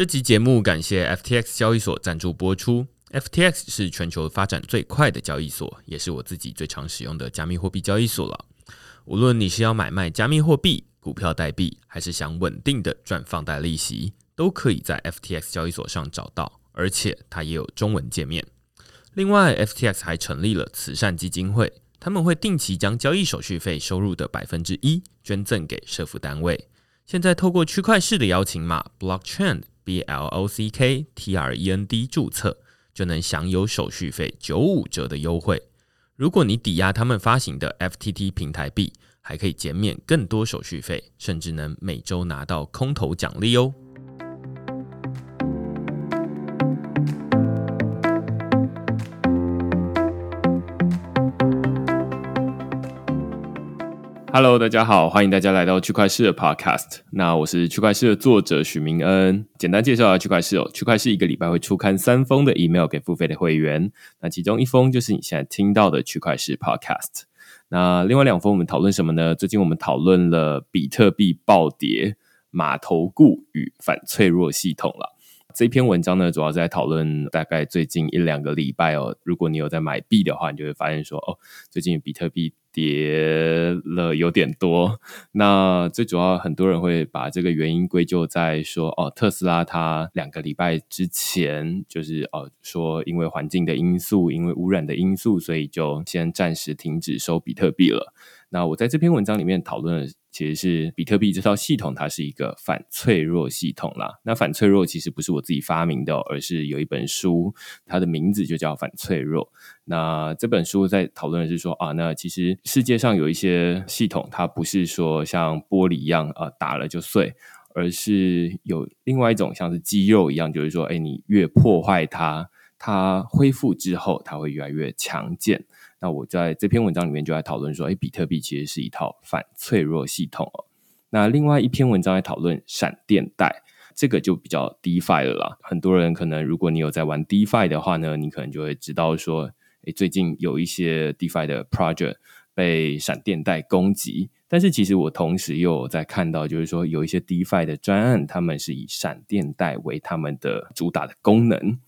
这集节目感谢 FTX 交易所赞助播出。FTX 是全球发展最快的交易所，也是我自己最常使用的加密货币交易所了。无论你是要买卖加密货币、股票代币，还是想稳定的赚放贷利息，都可以在 FTX 交易所上找到，而且它也有中文界面。另外，FTX 还成立了慈善基金会，他们会定期将交易手续费收入的百分之一捐赠给社福单位。现在透过区块式的邀请码 Blockchain。B L O C K T R E N D 注册就能享有手续费九五折的优惠。如果你抵押他们发行的 F T T 平台币，还可以减免更多手续费，甚至能每周拿到空头奖励哦。Hello，大家好，欢迎大家来到区块市的 Podcast。那我是区块市的作者许明恩。简单介绍一下区块市哦，区块市一个礼拜会出刊三封的 email 给付费的会员。那其中一封就是你现在听到的区块市 Podcast。那另外两封我们讨论什么呢？最近我们讨论了比特币暴跌、马头固与反脆弱系统了。这篇文章呢，主要在讨论大概最近一两个礼拜哦。如果你有在买币的话，你就会发现说，哦，最近比特币跌了有点多。那最主要，很多人会把这个原因归咎在说，哦，特斯拉它两个礼拜之前就是哦说，因为环境的因素，因为污染的因素，所以就先暂时停止收比特币了。那我在这篇文章里面讨论的其实是比特币这套系统，它是一个反脆弱系统啦。那反脆弱其实不是我自己发明的，哦而是有一本书，它的名字就叫《反脆弱》。那这本书在讨论的是说啊，那其实世界上有一些系统，它不是说像玻璃一样啊打了就碎，而是有另外一种像是肌肉一样，就是说，哎，你越破坏它，它恢复之后，它会越来越强健。那我在这篇文章里面就在讨论说，哎，比特币其实是一套反脆弱系统哦。那另外一篇文章在讨论闪电贷，这个就比较 DeFi 了啦。很多人可能如果你有在玩 DeFi 的话呢，你可能就会知道说，哎，最近有一些 DeFi 的 project 被闪电贷攻击。但是其实我同时又在看到，就是说有一些 DeFi 的专案，他们是以闪电贷为他们的主打的功能。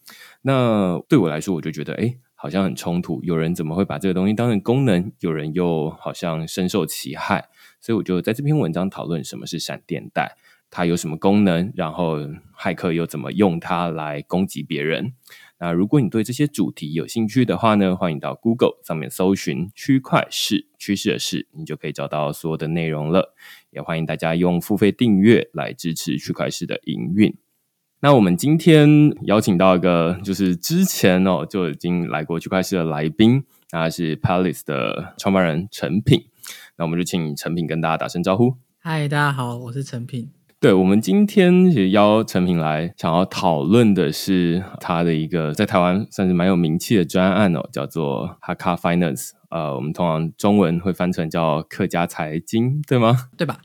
那对我来说，我就觉得，哎。好像很冲突，有人怎么会把这个东西当成功能？有人又好像深受其害，所以我就在这篇文章讨论什么是闪电贷，它有什么功能，然后骇客又怎么用它来攻击别人。那如果你对这些主题有兴趣的话呢，欢迎到 Google 上面搜寻“区块市趋势的事”，你就可以找到所有的内容了。也欢迎大家用付费订阅来支持区块市的营运。那我们今天邀请到一个，就是之前哦就已经来过区块链的来宾，那是 Palace 的创办人陈品。那我们就请陈品跟大家打声招呼。嗨，大家好，我是陈品。对，我们今天也邀陈平来，想要讨论的是他的一个在台湾算是蛮有名气的专案哦，叫做 Hakka Finance。呃，我们通常中文会翻成叫客家财经，对吗？对吧？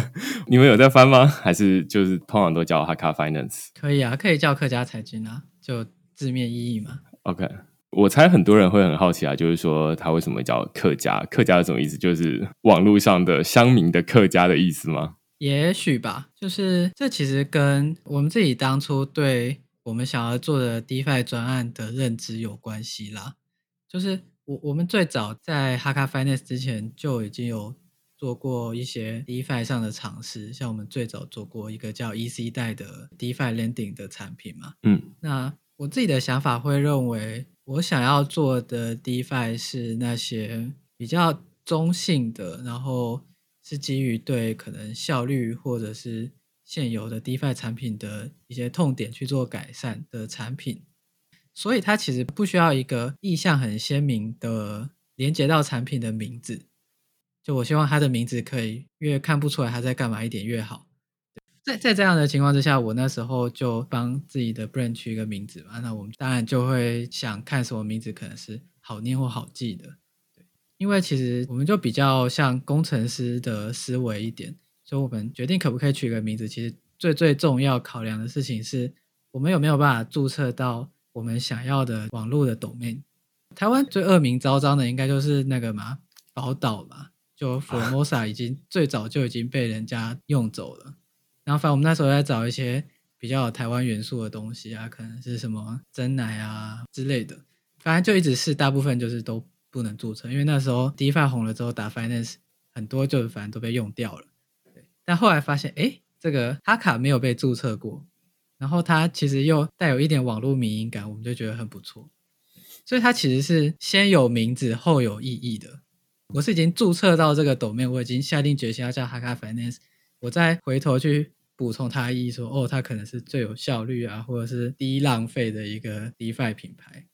你们有在翻吗？还是就是通常都叫 Hakka Finance？可以啊，可以叫客家财经啊，就字面意义嘛。OK，我猜很多人会很好奇啊，就是说他为什么叫客家？客家是什么意思？就是网络上的乡民的客家的意思吗？也许吧，就是这其实跟我们自己当初对我们想要做的 DeFi 专案的认知有关系啦，就是。我我们最早在 Hakka Finance 之前就已经有做过一些 DeFi 上的尝试，像我们最早做过一个叫 EC 贷的 DeFi Lending 的产品嘛。嗯，那我自己的想法会认为，我想要做的 DeFi 是那些比较中性的，然后是基于对可能效率或者是现有的 DeFi 产品的一些痛点去做改善的产品。所以它其实不需要一个意向很鲜明的连接到产品的名字，就我希望它的名字可以越看不出来它在干嘛一点越好。在在这样的情况之下，我那时候就帮自己的 brand 取一个名字嘛。那我们当然就会想看什么名字可能是好念或好记的，因为其实我们就比较像工程师的思维一点，所以我们决定可不可以取一个名字，其实最最重要考量的事情是我们有没有办法注册到。我们想要的网络的 domain，台湾最恶名昭彰的应该就是那个嘛宝岛嘛，就 Formosa 已经最早就已经被人家用走了。然后反正我们那时候在找一些比较有台湾元素的东西啊，可能是什么真奶啊之类的，反正就一直是大部分就是都不能注册，因为那时候 DeFi 红了之后打 Finance 很多就反正都被用掉了。对，但后来发现，哎，这个哈卡没有被注册过，然后它其实又带有一点网络民营感，我们就觉得很不错。所以它其实是先有名字后有意义的。我是已经注册到这个 domain，我已经下定决心要叫哈卡 Finance，我再回头去补充它意义，说哦，它可能是最有效率啊，或者是低浪费的一个 DeFi 品牌。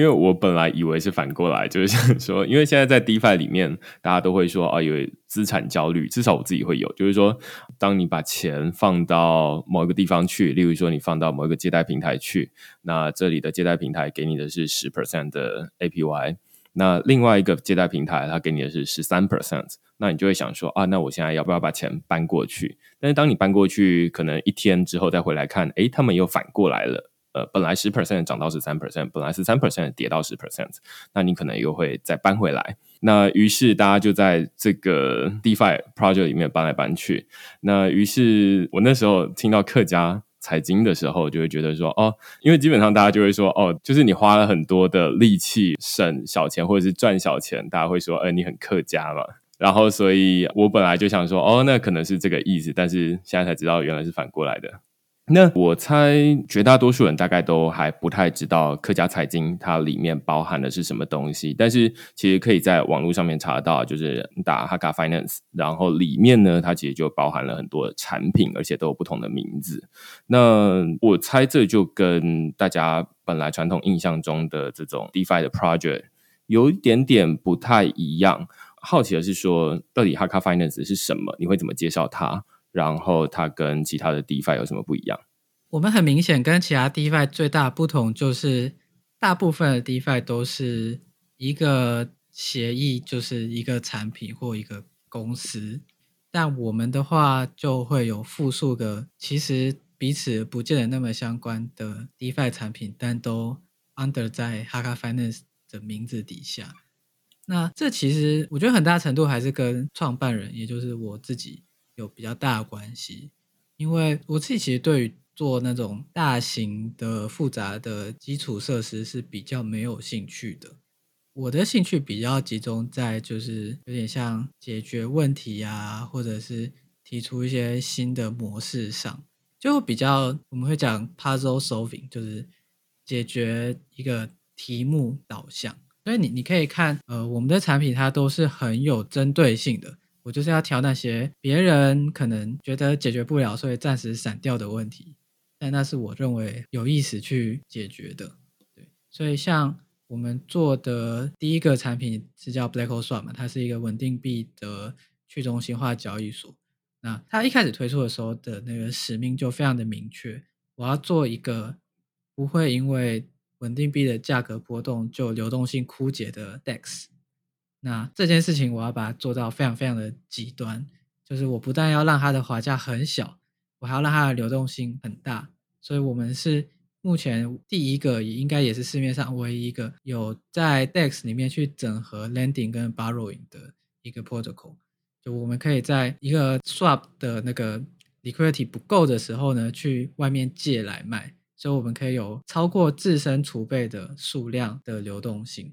因为我本来以为是反过来，就是想说，因为现在在 DeFi 里面，大家都会说啊，有资产焦虑，至少我自己会有，就是说，当你把钱放到某一个地方去，例如说你放到某一个借贷平台去，那这里的借贷平台给你的是十 percent 的 APY。那另外一个借贷平台，它给你的是十三 percent，那你就会想说啊，那我现在要不要把钱搬过去？但是当你搬过去，可能一天之后再回来看，诶，他们又反过来了。呃，本来十 percent 涨到十三 percent，本来是三 percent 跌到十 percent，那你可能又会再搬回来。那于是大家就在这个 DeFi project 里面搬来搬去。那于是我那时候听到客家。财经的时候，就会觉得说哦，因为基本上大家就会说哦，就是你花了很多的力气省小钱或者是赚小钱，大家会说，哎，你很客家嘛。然后，所以我本来就想说，哦，那可能是这个意思，但是现在才知道原来是反过来的。那我猜绝大多数人大概都还不太知道客家财经它里面包含的是什么东西，但是其实可以在网络上面查到，就是打哈卡 Finance，然后里面呢，它其实就包含了很多产品，而且都有不同的名字。那我猜这就跟大家本来传统印象中的这种 DeFi 的 project 有一点点不太一样。好奇的是说，到底哈卡 Finance 是什么？你会怎么介绍它？然后它跟其他的 DeFi 有什么不一样？我们很明显跟其他 DeFi 最大不同就是，大部分的 DeFi 都是一个协议，就是一个产品或一个公司，但我们的话就会有复数个，其实彼此不见得那么相关的 DeFi 产品，但都 under 在 Haka Finance 的名字底下。那这其实我觉得很大程度还是跟创办人，也就是我自己。有比较大的关系，因为我自己其实对于做那种大型的复杂的基础设施是比较没有兴趣的。我的兴趣比较集中在就是有点像解决问题啊，或者是提出一些新的模式上，就比较我们会讲 puzzle solving，就是解决一个题目导向。所以你你可以看，呃，我们的产品它都是很有针对性的。我就是要挑那些别人可能觉得解决不了，所以暂时闪掉的问题，但那是我认为有意识去解决的。对，所以像我们做的第一个产品是叫 Blacko 嘛，它是一个稳定币的去中心化交易所。那它一开始推出的时候的那个使命就非常的明确，我要做一个不会因为稳定币的价格波动就流动性枯竭的 DEX。那这件事情我要把它做到非常非常的极端，就是我不但要让它的滑价很小，我还要让它的流动性很大。所以我们是目前第一个，也应该也是市面上唯一一个有在 DEX 里面去整合 Lending 跟 Borrowing 的一个 Protocol。就我们可以在一个 Swap 的那个 Liquidity 不够的时候呢，去外面借来卖，所以我们可以有超过自身储备的数量的流动性。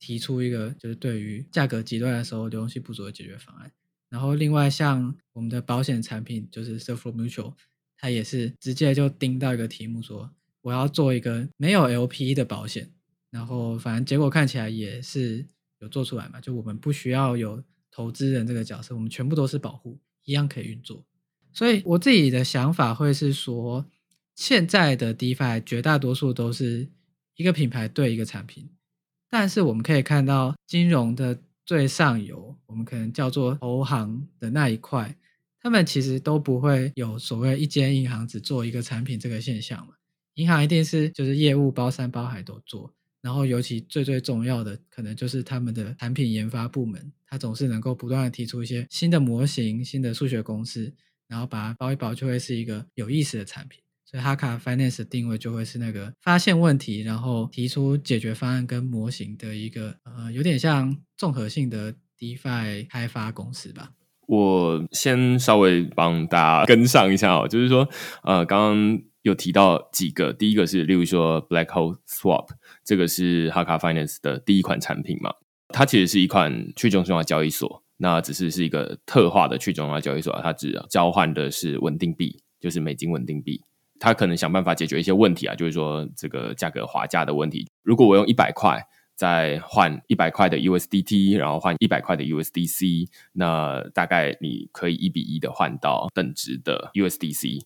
提出一个就是对于价格极端的时候流动性不足的解决方案。然后另外像我们的保险产品就是 s e l f Mutual，它也是直接就盯到一个题目说我要做一个没有 LP 的保险。然后反正结果看起来也是有做出来嘛，就我们不需要有投资人这个角色，我们全部都是保护，一样可以运作。所以我自己的想法会是说，现在的 DeFi 绝大多数都是一个品牌对一个产品。但是我们可以看到，金融的最上游，我们可能叫做投行的那一块，他们其实都不会有所谓一间银行只做一个产品这个现象嘛。银行一定是就是业务包山包海都做，然后尤其最最重要的，可能就是他们的产品研发部门，它总是能够不断的提出一些新的模型、新的数学公式，然后把它包一包，就会是一个有意思的产品。所以哈卡 Finance 定位就会是那个发现问题，然后提出解决方案跟模型的一个呃，有点像综合性的 DeFi 开发公司吧。我先稍微帮大家跟上一下哦，就是说呃，刚刚有提到几个，第一个是例如说 Black Hole Swap，这个是 Haka Finance 的第一款产品嘛，它其实是一款去中心化交易所，那只是是一个特化的去中心化交易所，它只交换的是稳定币，就是美金稳定币。它可能想办法解决一些问题啊，就是说这个价格滑价的问题。如果我用一百块再换一百块的 USDT，然后换一百块的 USDC，那大概你可以一比一的换到等值的 USDC。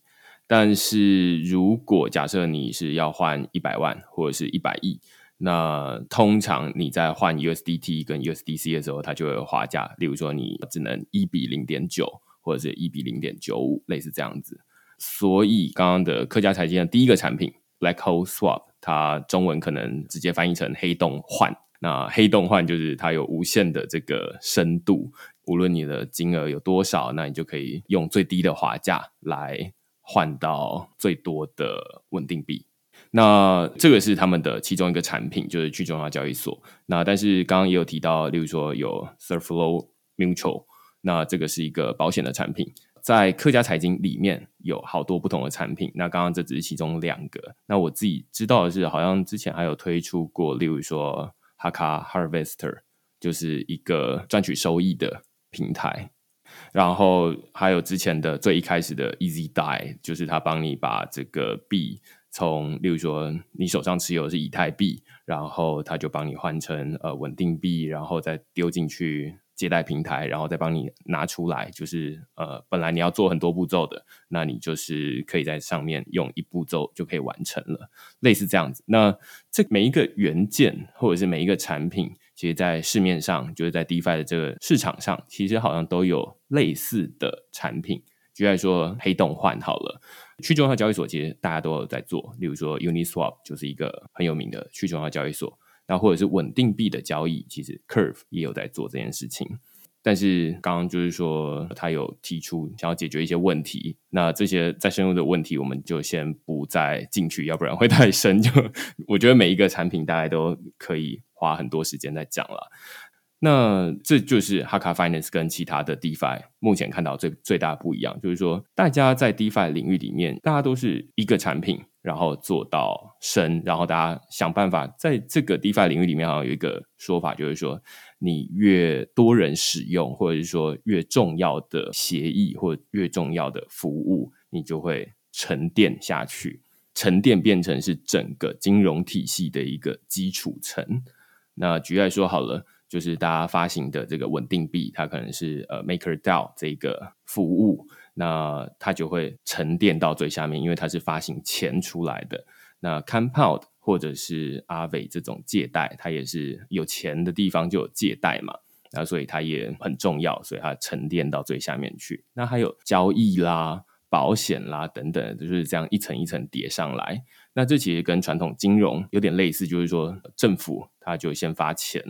但是如果假设你是要换一百万或者是一百亿，那通常你在换 USDT 跟 USDC 的时候，它就会滑价。例如说，你只能一比零点九，或者是一比零点九五，类似这样子。所以刚刚的客家财经的第一个产品 Black Hole Swap，它中文可能直接翻译成黑洞换。那黑洞换就是它有无限的这个深度，无论你的金额有多少，那你就可以用最低的划价来。换到最多的稳定币，那这个是他们的其中一个产品，就是去中央交易所。那但是刚刚也有提到，例如说有 Surflow Mutual，那这个是一个保险的产品。在客家财经里面有好多不同的产品，那刚刚这只是其中两个。那我自己知道的是，好像之前还有推出过，例如说 Haka Harvester，就是一个赚取收益的平台。然后还有之前的最一开始的 Easy Die，就是他帮你把这个币从，例如说你手上持有的是以太币，然后他就帮你换成呃稳定币，然后再丢进去借贷平台，然后再帮你拿出来，就是呃本来你要做很多步骤的，那你就是可以在上面用一步骤就可以完成了，类似这样子。那这每一个元件或者是每一个产品。其实，在市面上，就是在 DeFi 的这个市场上，其实好像都有类似的产品。举例说，黑洞换好了，去中心化交易所其实大家都有在做。例如说，Uniswap 就是一个很有名的去中心化交易所。那或者是稳定币的交易，其实 Curve 也有在做这件事情。但是刚刚就是说，他有提出想要解决一些问题。那这些再深入的问题，我们就先不再进去，要不然会太深。就 我觉得每一个产品，大家都可以。花很多时间在讲了，那这就是 Haka Finance 跟其他的 DeFi 目前看到最最大不一样，就是说大家在 DeFi 领域里面，大家都是一个产品，然后做到深，然后大家想办法在这个 DeFi 领域里面，好像有一个说法，就是说你越多人使用，或者是说越重要的协议或越重要的服务，你就会沉淀下去，沉淀变成是整个金融体系的一个基础层。那举例来说好了，就是大家发行的这个稳定币，它可能是呃 MakerDAO 这个服务，那它就会沉淀到最下面，因为它是发行钱出来的。那 Compound 或者是阿伟这种借贷，它也是有钱的地方就有借贷嘛，那所以它也很重要，所以它沉淀到最下面去。那还有交易啦、保险啦等等，就是这样一层一层叠上来。那这其实跟传统金融有点类似，就是说政府它就先发钱，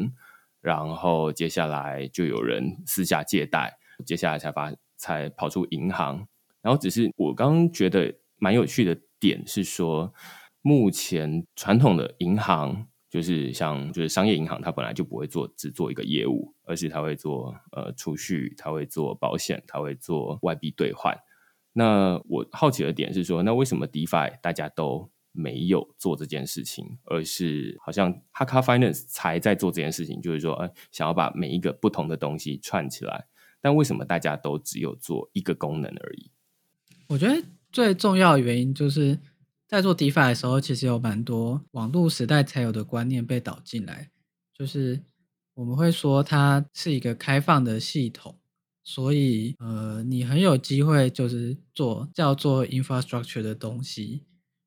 然后接下来就有人私下借贷，接下来才发才跑出银行。然后只是我刚觉得蛮有趣的点是说，目前传统的银行就是像就是商业银行，它本来就不会做只做一个业务，而是它会做呃储蓄，它会做保险，它会做外币兑换。那我好奇的点是说，那为什么 DeFi 大家都没有做这件事情，而是好像 Haka Finance 才在做这件事情，就是说，呃，想要把每一个不同的东西串起来。但为什么大家都只有做一个功能而已？我觉得最重要的原因就是在做 DeFi 的时候，其实有蛮多网络时代才有的观念被导进来，就是我们会说它是一个开放的系统，所以呃，你很有机会就是做叫做 infrastructure 的东西。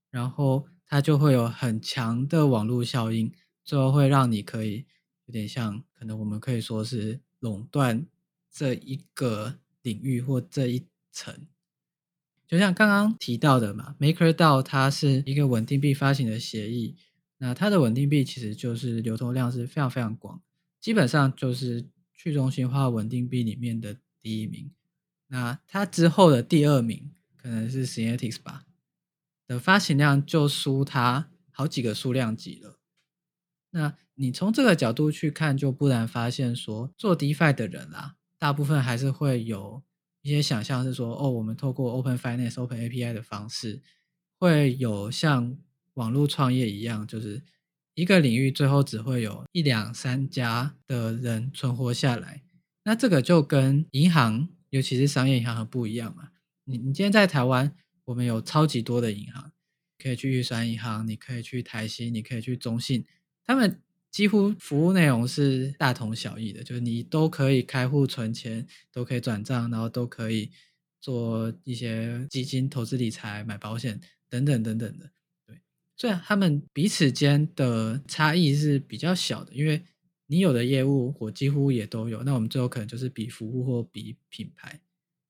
然后它就会有很强的网络效应，最后会让你可以有点像，可能我们可以说是垄断这一个领域或这一层。就像刚刚提到的嘛，MakerDAO 它是一个稳定币发行的协议，那它的稳定币其实就是流通量是非常非常广，基本上就是去中心化稳定币里面的第一名。那它之后的第二名可能是 Synthetics 吧。的发行量就输它好几个数量级了。那你从这个角度去看，就不难发现说，做 DeFi 的人啊，大部分还是会有一些想象，是说，哦，我们透过 Open Finance、Open API 的方式，会有像网络创业一样，就是一个领域最后只会有一两三家的人存活下来。那这个就跟银行，尤其是商业银行很不一样嘛。你你今天在台湾，我们有超级多的银行，可以去玉山银行，你可以去台新，你可以去中信，他们几乎服务内容是大同小异的，就是你都可以开户存钱，都可以转账，然后都可以做一些基金投资理财、买保险。等等等等的，对，虽然他们彼此间的差异是比较小的，因为你有的业务我几乎也都有，那我们最后可能就是比服务或比品牌，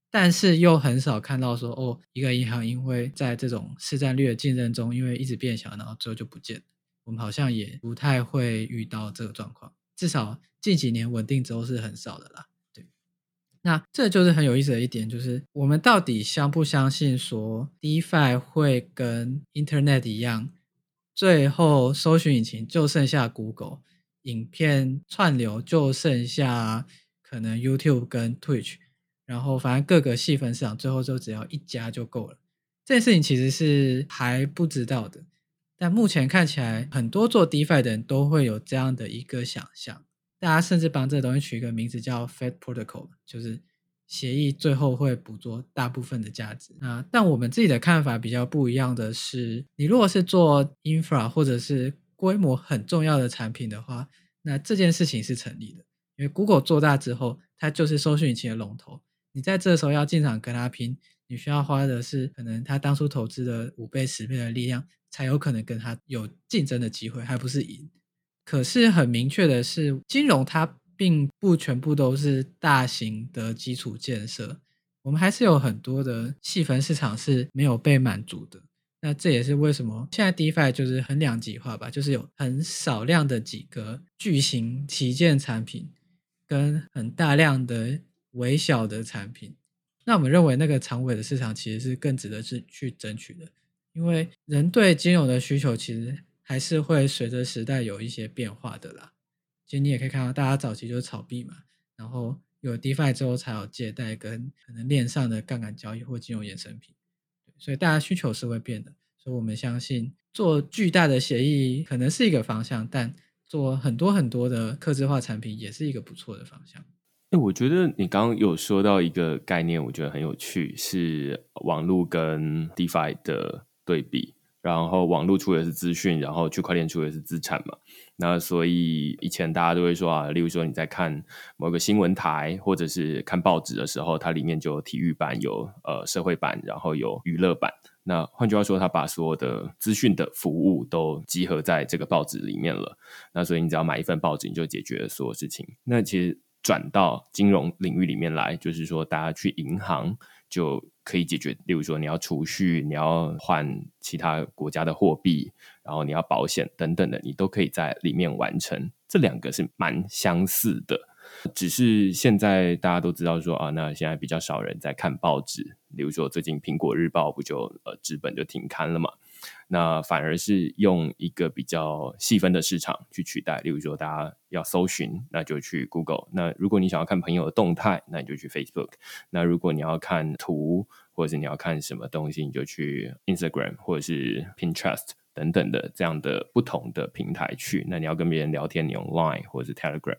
但是又很少看到说哦，一个银行因为在这种市占率的竞争中，因为一直变小，然后最后就不见了，我们好像也不太会遇到这个状况，至少近几年稳定之后是很少的啦。那这就是很有意思的一点，就是我们到底相不相信说，DeFi 会跟 Internet 一样，最后搜寻引擎就剩下 Google，影片串流就剩下可能 YouTube 跟 Twitch，然后反正各个细分市场最后就只要一家就够了。这件事情其实是还不知道的，但目前看起来，很多做 DeFi 的人都会有这样的一个想象。大家甚至帮这个东西取一个名字叫 Fed Protocol，就是协议最后会捕捉大部分的价值啊。但我们自己的看法比较不一样的是，你如果是做 infra 或者是规模很重要的产品的话，那这件事情是成立的。因为 Google 做大之后，它就是搜索引擎的龙头，你在这时候要进场跟它拼，你需要花的是可能他当初投资的五倍、十倍的力量，才有可能跟他有竞争的机会，还不是赢。可是很明确的是，金融它并不全部都是大型的基础建设，我们还是有很多的细分市场是没有被满足的。那这也是为什么现在 DeFi 就是很两极化吧，就是有很少量的几个巨型旗舰产品，跟很大量的微小的产品。那我们认为那个长尾的市场其实是更值得是去争取的，因为人对金融的需求其实。还是会随着时代有一些变化的啦。其实你也可以看到，大家早期就是炒币嘛，然后有 DeFi 之后才有借贷跟可能链上的杠杆交易或金融衍生品。所以大家需求是会变的。所以我们相信做巨大的协议可能是一个方向，但做很多很多的客制化产品也是一个不错的方向。哎，我觉得你刚刚有说到一个概念，我觉得很有趣，是网络跟 DeFi 的对比。然后网络出的是资讯，然后区块链出的是资产嘛。那所以以前大家都会说啊，例如说你在看某个新闻台或者是看报纸的时候，它里面就有体育版、有呃社会版，然后有娱乐版。那换句话说，它把所有的资讯的服务都集合在这个报纸里面了。那所以你只要买一份报纸，你就解决了所有事情。那其实转到金融领域里面来，就是说大家去银行。就可以解决，例如说你要储蓄，你要换其他国家的货币，然后你要保险等等的，你都可以在里面完成。这两个是蛮相似的，只是现在大家都知道说啊，那现在比较少人在看报纸，例如说最近苹果日报不就呃资本就停刊了嘛。那反而是用一个比较细分的市场去取代，例如说大家要搜寻，那就去 Google；那如果你想要看朋友的动态，那你就去 Facebook；那如果你要看图，或者是你要看什么东西，你就去 Instagram 或者是 Pinterest 等等的这样的不同的平台去。那你要跟别人聊天，你用 Line 或者是 Telegram。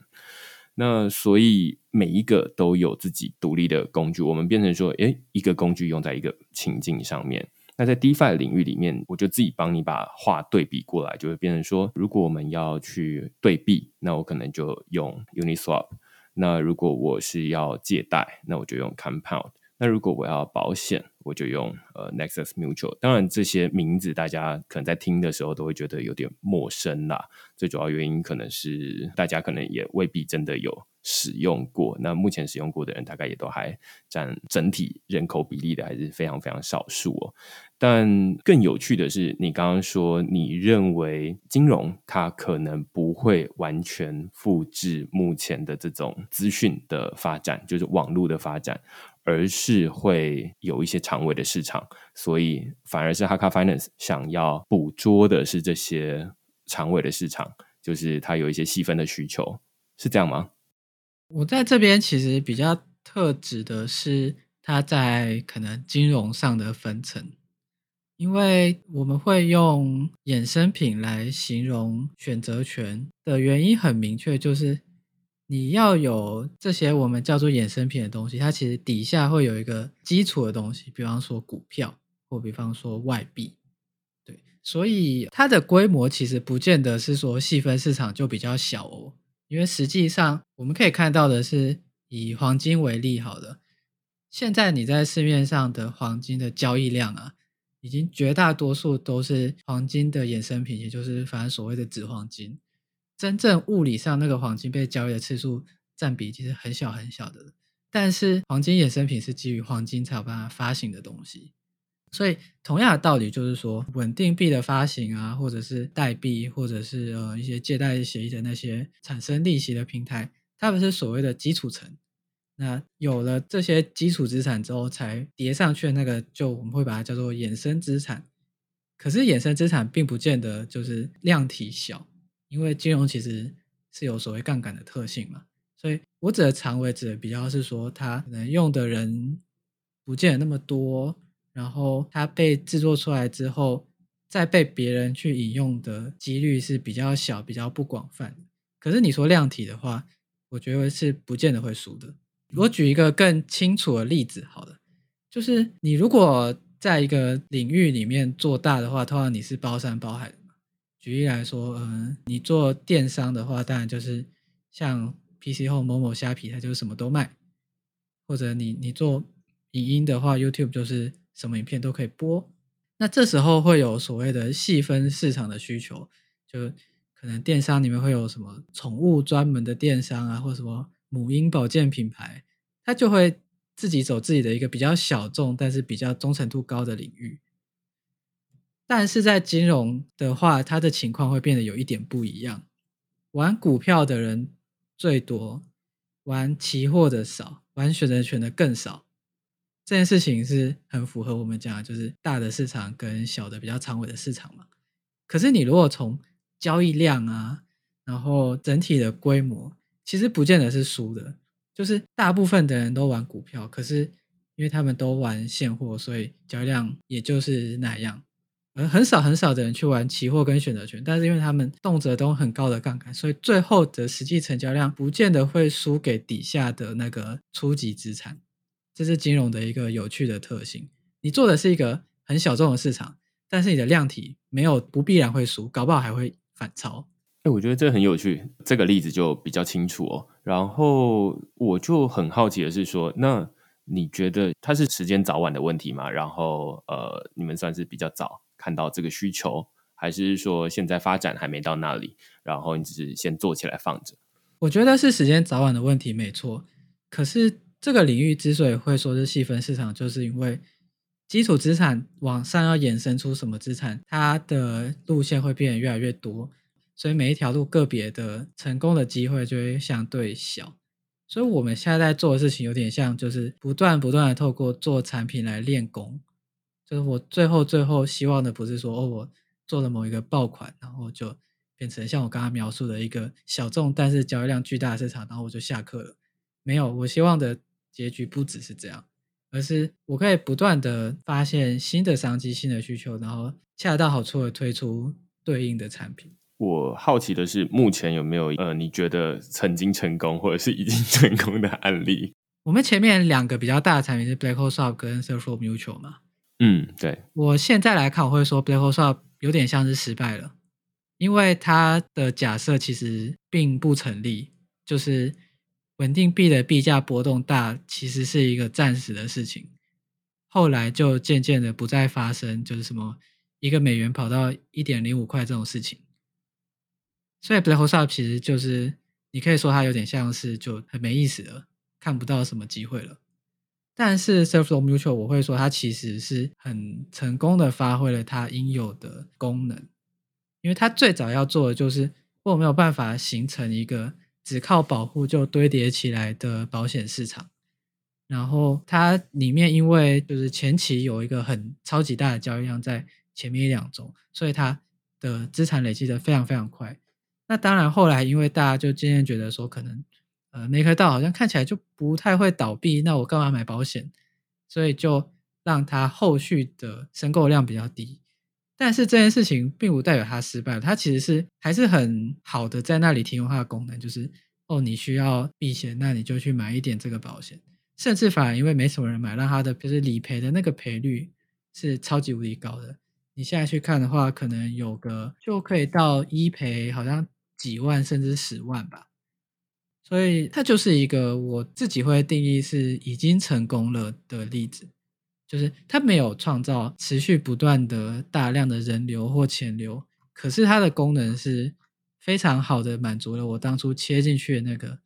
那所以每一个都有自己独立的工具，我们变成说，诶，一个工具用在一个情境上面。那在 DeFi 领域里面，我就自己帮你把话对比过来，就会变成说，如果我们要去对比，那我可能就用 Uniswap；那如果我是要借贷，那我就用 Compound；那如果我要保险，我就用呃 Nexus Mutual。当然，这些名字大家可能在听的时候都会觉得有点陌生啦。最主要原因可能是大家可能也未必真的有。使用过，那目前使用过的人大概也都还占整体人口比例的还是非常非常少数哦。但更有趣的是，你刚刚说你认为金融它可能不会完全复制目前的这种资讯的发展，就是网络的发展，而是会有一些长尾的市场，所以反而是哈卡 Finance 想要捕捉的是这些长尾的市场，就是它有一些细分的需求，是这样吗？我在这边其实比较特指的是它在可能金融上的分层，因为我们会用衍生品来形容选择权的原因很明确，就是你要有这些我们叫做衍生品的东西，它其实底下会有一个基础的东西，比方说股票或比方说外币，对，所以它的规模其实不见得是说细分市场就比较小哦，因为实际上我们可以看到的是，以黄金为例，好了，现在你在市面上的黄金的交易量啊，已经绝大多数都是黄金的衍生品，也就是反正所谓的纸黄金。真正物理上那个黄金被交易的次数占比其实很小很小的，但是黄金衍生品是基于黄金才有办法发行的东西，所以同样的道理就是说，稳定币的发行啊，或者是代币，或者是呃一些借贷协议的那些产生利息的平台，它们是所谓的基础层。那有了这些基础资产之后，才叠上去的那个，就我们会把它叫做衍生资产。可是衍生资产并不见得就是量体小。因为金融其实是有所谓杠杆的特性嘛，所以我指的长尾指的比较是说，它可能用的人不见得那么多，然后它被制作出来之后，再被别人去引用的几率是比较小、比较不广泛。可是你说量体的话，我觉得是不见得会输的。我举一个更清楚的例子，好了，就是你如果在一个领域里面做大的话，通常你是包山包海。举例来说，嗯，你做电商的话，当然就是像 PC 后某某虾皮，它就是什么都卖；或者你你做影音的话，YouTube 就是什么影片都可以播。那这时候会有所谓的细分市场的需求，就可能电商里面会有什么宠物专门的电商啊，或什么母婴保健品牌，它就会自己走自己的一个比较小众，但是比较忠诚度高的领域。但是在金融的话，它的情况会变得有一点不一样。玩股票的人最多，玩期货的少，玩选择权的更少。这件事情是很符合我们讲，就是大的市场跟小的比较长尾的市场嘛。可是你如果从交易量啊，然后整体的规模，其实不见得是输的。就是大部分的人都玩股票，可是因为他们都玩现货，所以交易量也就是那样。很少很少的人去玩期货跟选择权，但是因为他们动辄都很高的杠杆，所以最后的实际成交量不见得会输给底下的那个初级资产。这是金融的一个有趣的特性。你做的是一个很小众的市场，但是你的量体没有不必然会输，搞不好还会反超。哎，我觉得这很有趣，这个例子就比较清楚哦。然后我就很好奇的是说，那你觉得它是时间早晚的问题吗？然后呃，你们算是比较早。看到这个需求，还是说现在发展还没到那里，然后你只是先做起来放着？我觉得是时间早晚的问题，没错。可是这个领域之所以会说是细分市场，就是因为基础资产往上要衍生出什么资产，它的路线会变得越来越多，所以每一条路个别的成功的机会就会相对小。所以我们现在在做的事情有点像，就是不断不断的透过做产品来练功。就是我最后最后希望的不是说哦，我做了某一个爆款，然后就变成像我刚刚描述的一个小众但是交易量巨大的市场，然后我就下课了。没有，我希望的结局不只是这样，而是我可以不断的发现新的商机、新的需求，然后恰到好处的推出对应的产品。我好奇的是，目前有没有呃，你觉得曾经成功或者是已经 成功的案例？我们前面两个比较大的产品是 Blackhole Swap 跟 s e r f Mutual 嘛？嗯，对我现在来看，我会说 Blackhole Swap 有点像是失败了，因为它的假设其实并不成立，就是稳定币的币价波动大，其实是一个暂时的事情，后来就渐渐的不再发生，就是什么一个美元跑到一点零五块这种事情，所以 Blackhole Swap 其实就是你可以说它有点像是就很没意思了，看不到什么机会了。但是 s e r f l o w Mutual 我会说它其实是很成功的发挥了它应有的功能，因为它最早要做的就是我没有办法形成一个只靠保护就堆叠起来的保险市场，然后它里面因为就是前期有一个很超级大的交易量在前面一两周，所以它的资产累积的非常非常快。那当然后来因为大家就渐渐觉得说可能。呃，那颗道好像看起来就不太会倒闭，那我干嘛买保险？所以就让它后续的申购量比较低。但是这件事情并不代表它失败了，它其实是还是很好的，在那里提供它的功能，就是哦，你需要避险，那你就去买一点这个保险，甚至反而因为没什么人买，让它的就是理赔的那个赔率是超级无敌高的。你现在去看的话，可能有个就可以到一赔，好像几万甚至十万吧。所以它就是一个我自己会定义是已经成功了的例子。就是它没有创造持续不断的大量的人流或钱流，可是它的功能是非常好的，满足了我当初切进去的那个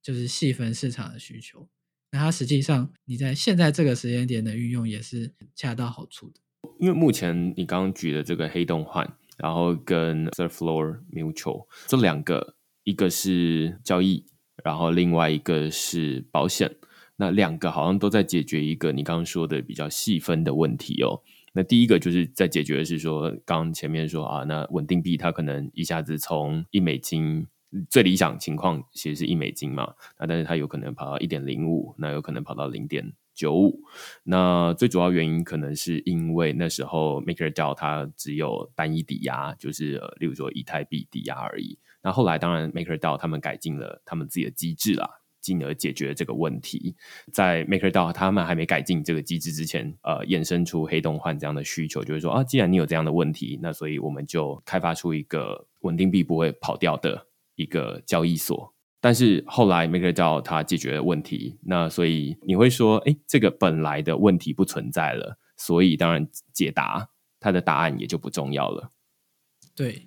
就是细分市场的需求。那它实际上你在现在这个时间点的运用也是恰到好处的。因为目前你刚刚举的这个黑洞换，然后跟 Third Floor Mutual 这两个，一个是交易，然后另外一个是保险。那两个好像都在解决一个你刚刚说的比较细分的问题哦。那第一个就是在解决的是说，刚前面说啊，那稳定币它可能一下子从一美金，最理想情况其实是一美金嘛，那但是它有可能跑到一点零五，那有可能跑到零点九五。那最主要原因可能是因为那时候 MakerDAO 它只有单一抵押，就是呃例如说以太币抵押而已。那后来当然 MakerDAO 他们改进了他们自己的机制啦。进而解决这个问题，在 MakerDAO 他们还没改进这个机制之前，呃，衍生出黑洞换这样的需求，就是说啊，既然你有这样的问题，那所以我们就开发出一个稳定币不会跑掉的一个交易所。但是后来 MakerDAO 它解决了问题，那所以你会说，哎，这个本来的问题不存在了，所以当然解答它的答案也就不重要了。对，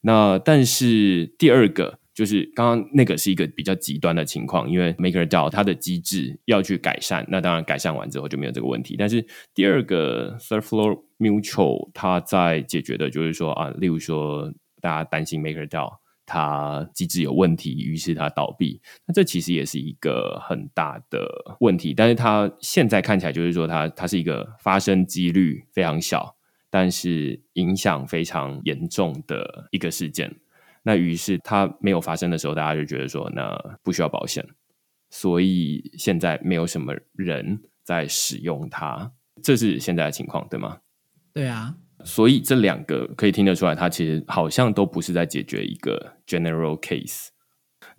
那但是第二个。就是刚刚那个是一个比较极端的情况，因为 MakerDAO 它的机制要去改善，那当然改善完之后就没有这个问题。但是第二个 Third Floor Mutual 它在解决的就是说啊，例如说大家担心 MakerDAO 它机制有问题，于是它倒闭，那这其实也是一个很大的问题。但是它现在看起来就是说它它是一个发生几率非常小，但是影响非常严重的一个事件。那于是它没有发生的时候，大家就觉得说，那不需要保险，所以现在没有什么人在使用它，这是现在的情况，对吗？对啊，所以这两个可以听得出来，它其实好像都不是在解决一个 general case。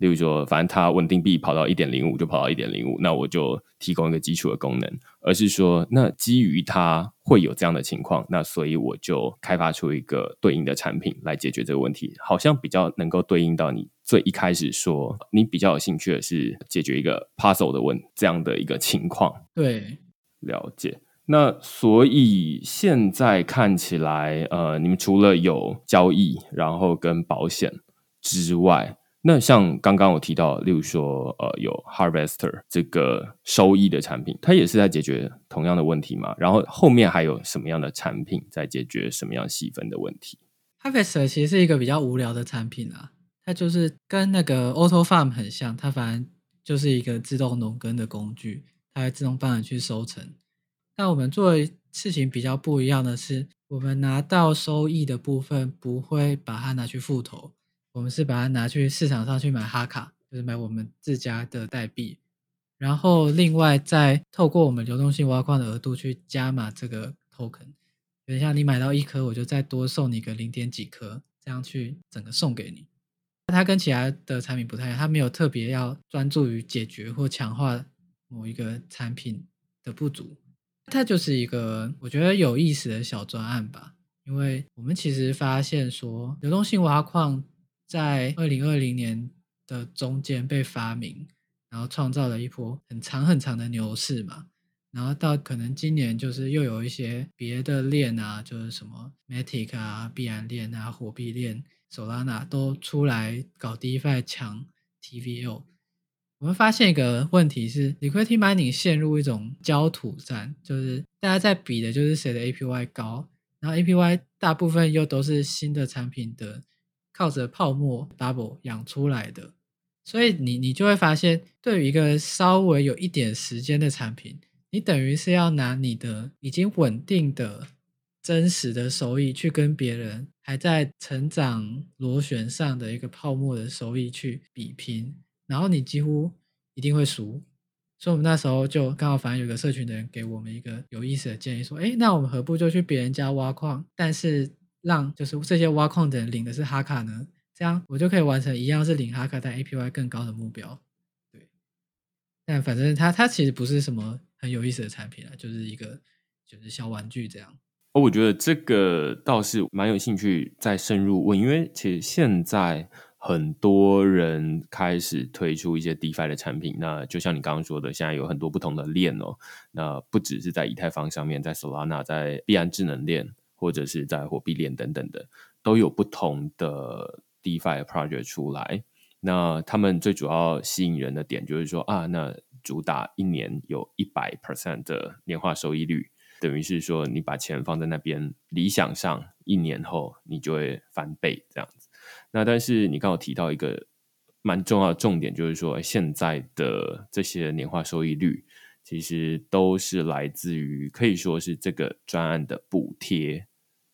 例如说，反正它稳定币跑到一点零五就跑到一点零五，那我就提供一个基础的功能，而是说，那基于它会有这样的情况，那所以我就开发出一个对应的产品来解决这个问题，好像比较能够对应到你最一开始说你比较有兴趣的是解决一个 puzzle 的问这样的一个情况。对，了解。那所以现在看起来，呃，你们除了有交易，然后跟保险之外，那像刚刚我提到，例如说，呃，有 Harvester 这个收益的产品，它也是在解决同样的问题嘛？然后后面还有什么样的产品在解决什么样细分的问题？Harvester 其实是一个比较无聊的产品啊，它就是跟那个 Auto Farm 很像，它反正就是一个自动农耕的工具，它会自动帮你去收成。但我们做的事情比较不一样的是，我们拿到收益的部分不会把它拿去复投。我们是把它拿去市场上去买哈卡，就是买我们自家的代币，然后另外再透过我们流动性挖矿的额度去加码这个 token。等一下你买到一颗，我就再多送你个零点几颗，这样去整个送给你。它跟其他的产品不太一样，它没有特别要专注于解决或强化某一个产品的不足，它就是一个我觉得有意思的小专案吧。因为我们其实发现说流动性挖矿。在二零二零年的中间被发明，然后创造了一波很长很长的牛市嘛。然后到可能今年就是又有一些别的链啊，就是什么 Matic 啊、币安链啊、火币链、Solana 都出来搞 DeFi 抢 TVL。我们发现一个问题是 Liquid Mining 陷入一种焦土战，就是大家在比的就是谁的 APY 高，然后 APY 大部分又都是新的产品的。靠着泡沫 double 养出来的，所以你你就会发现，对于一个稍微有一点时间的产品，你等于是要拿你的已经稳定的真实的收益去跟别人还在成长螺旋上的一个泡沫的收益去比拼，然后你几乎一定会输。所以我们那时候就刚好，反正有个社群的人给我们一个有意思的建议，说：“哎，那我们何不就去别人家挖矿，但是让就是这些挖矿的人领的是哈卡呢？这样我就可以完成一样是领哈卡但 APY 更高的目标。”对。但反正它它其实不是什么很有意思的产品啊，就是一个就是小玩具这样。哦，我觉得这个倒是蛮有兴趣再深入问，因为其实现在。很多人开始推出一些 DeFi 的产品，那就像你刚刚说的，现在有很多不同的链哦。那不只是在以太坊上面，在 Solana、在币安智能链，或者是在货币链等等的，都有不同的 DeFi project 出来。那他们最主要吸引人的点就是说啊，那主打一年有一百 percent 的年化收益率，等于是说你把钱放在那边，理想上一年后你就会翻倍这样子。那但是你刚好提到一个蛮重要的重点，就是说现在的这些年化收益率，其实都是来自于可以说是这个专案的补贴。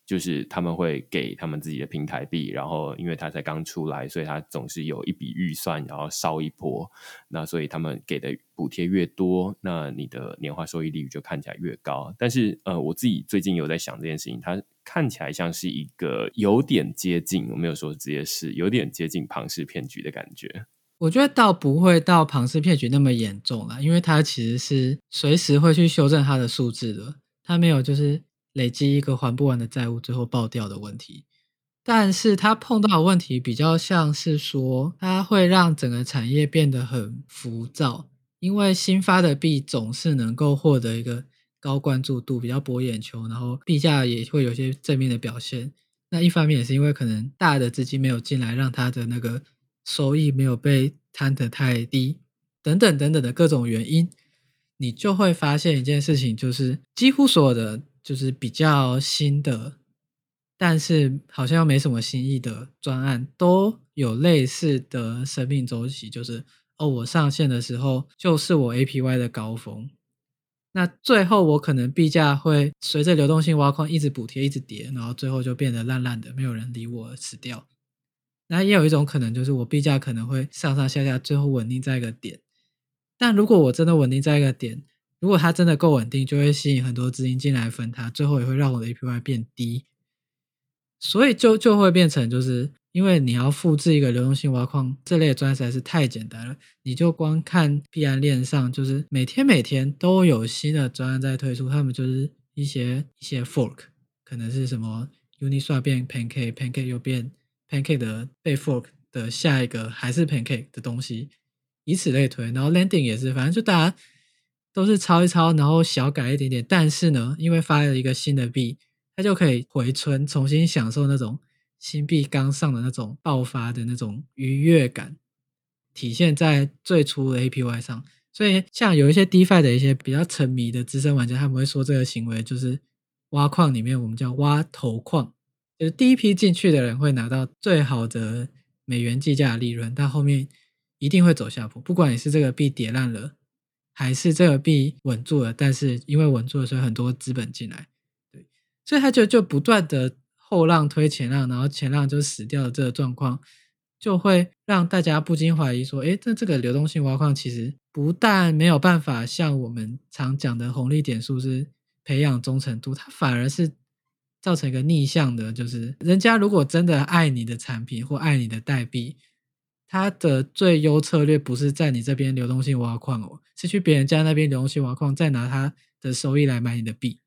就是他们会给他们自己的平台币，然后因为他才刚出来，所以他总是有一笔预算，然后烧一波。那所以他们给的补贴越多，那你的年化收益率就看起来越高。但是呃，我自己最近有在想这件事情，它看起来像是一个有点接近，我没有说直接是有点接近庞氏骗局的感觉。我觉得倒不会到庞氏骗局那么严重了，因为它其实是随时会去修正它的数字的，它没有就是。累积一个还不完的债务，最后爆掉的问题。但是它碰到的问题比较像是说，它会让整个产业变得很浮躁，因为新发的币总是能够获得一个高关注度，比较博眼球，然后币价也会有些正面的表现。那一方面也是因为可能大的资金没有进来，让它的那个收益没有被摊得太低，等等等等的各种原因，你就会发现一件事情，就是几乎所有的。就是比较新的，但是好像又没什么新意的专案，都有类似的生命周期。就是哦，我上线的时候就是我 APY 的高峰，那最后我可能币价会随着流动性挖矿一直补贴一直跌，然后最后就变得烂烂的，没有人理我死掉。那也有一种可能，就是我币价可能会上上下下，最后稳定在一个点。但如果我真的稳定在一个点，如果它真的够稳定，就会吸引很多资金进来分它，最后也会让我的 APY 变低，所以就就会变成，就是因为你要复制一个流动性挖矿这类专实在是太简单了，你就光看币安链上，就是每天每天都有新的专案在推出，他们就是一些一些 fork，可能是什么 Uniswap 变 Pancake，Pancake 又变 Pancake 的被 fork 的下一个还是 Pancake 的东西，以此类推，然后 Landing 也是，反正就大家。都是抄一抄，然后小改一点点。但是呢，因为发了一个新的币，它就可以回春，重新享受那种新币刚上的那种爆发的那种愉悦感，体现在最初的 APY 上。所以，像有一些 DeFi 的一些比较沉迷的资深玩家，他们会说这个行为就是挖矿里面我们叫挖头矿，就是第一批进去的人会拿到最好的美元计价的利润，但后面一定会走下坡，不管你是这个币跌烂了。还是这个币稳住了，但是因为稳住了，所以很多资本进来，对，所以他就就不断的后浪推前浪，然后前浪就死掉了这个状况，就会让大家不禁怀疑说，诶，那这个流动性挖矿其实不但没有办法像我们常讲的红利点数是培养忠诚度，它反而是造成一个逆向的，就是人家如果真的爱你的产品或爱你的代币。它的最优策略不是在你这边流动性挖矿哦，是去别人家那边流动性挖矿，再拿它的收益来买你的币。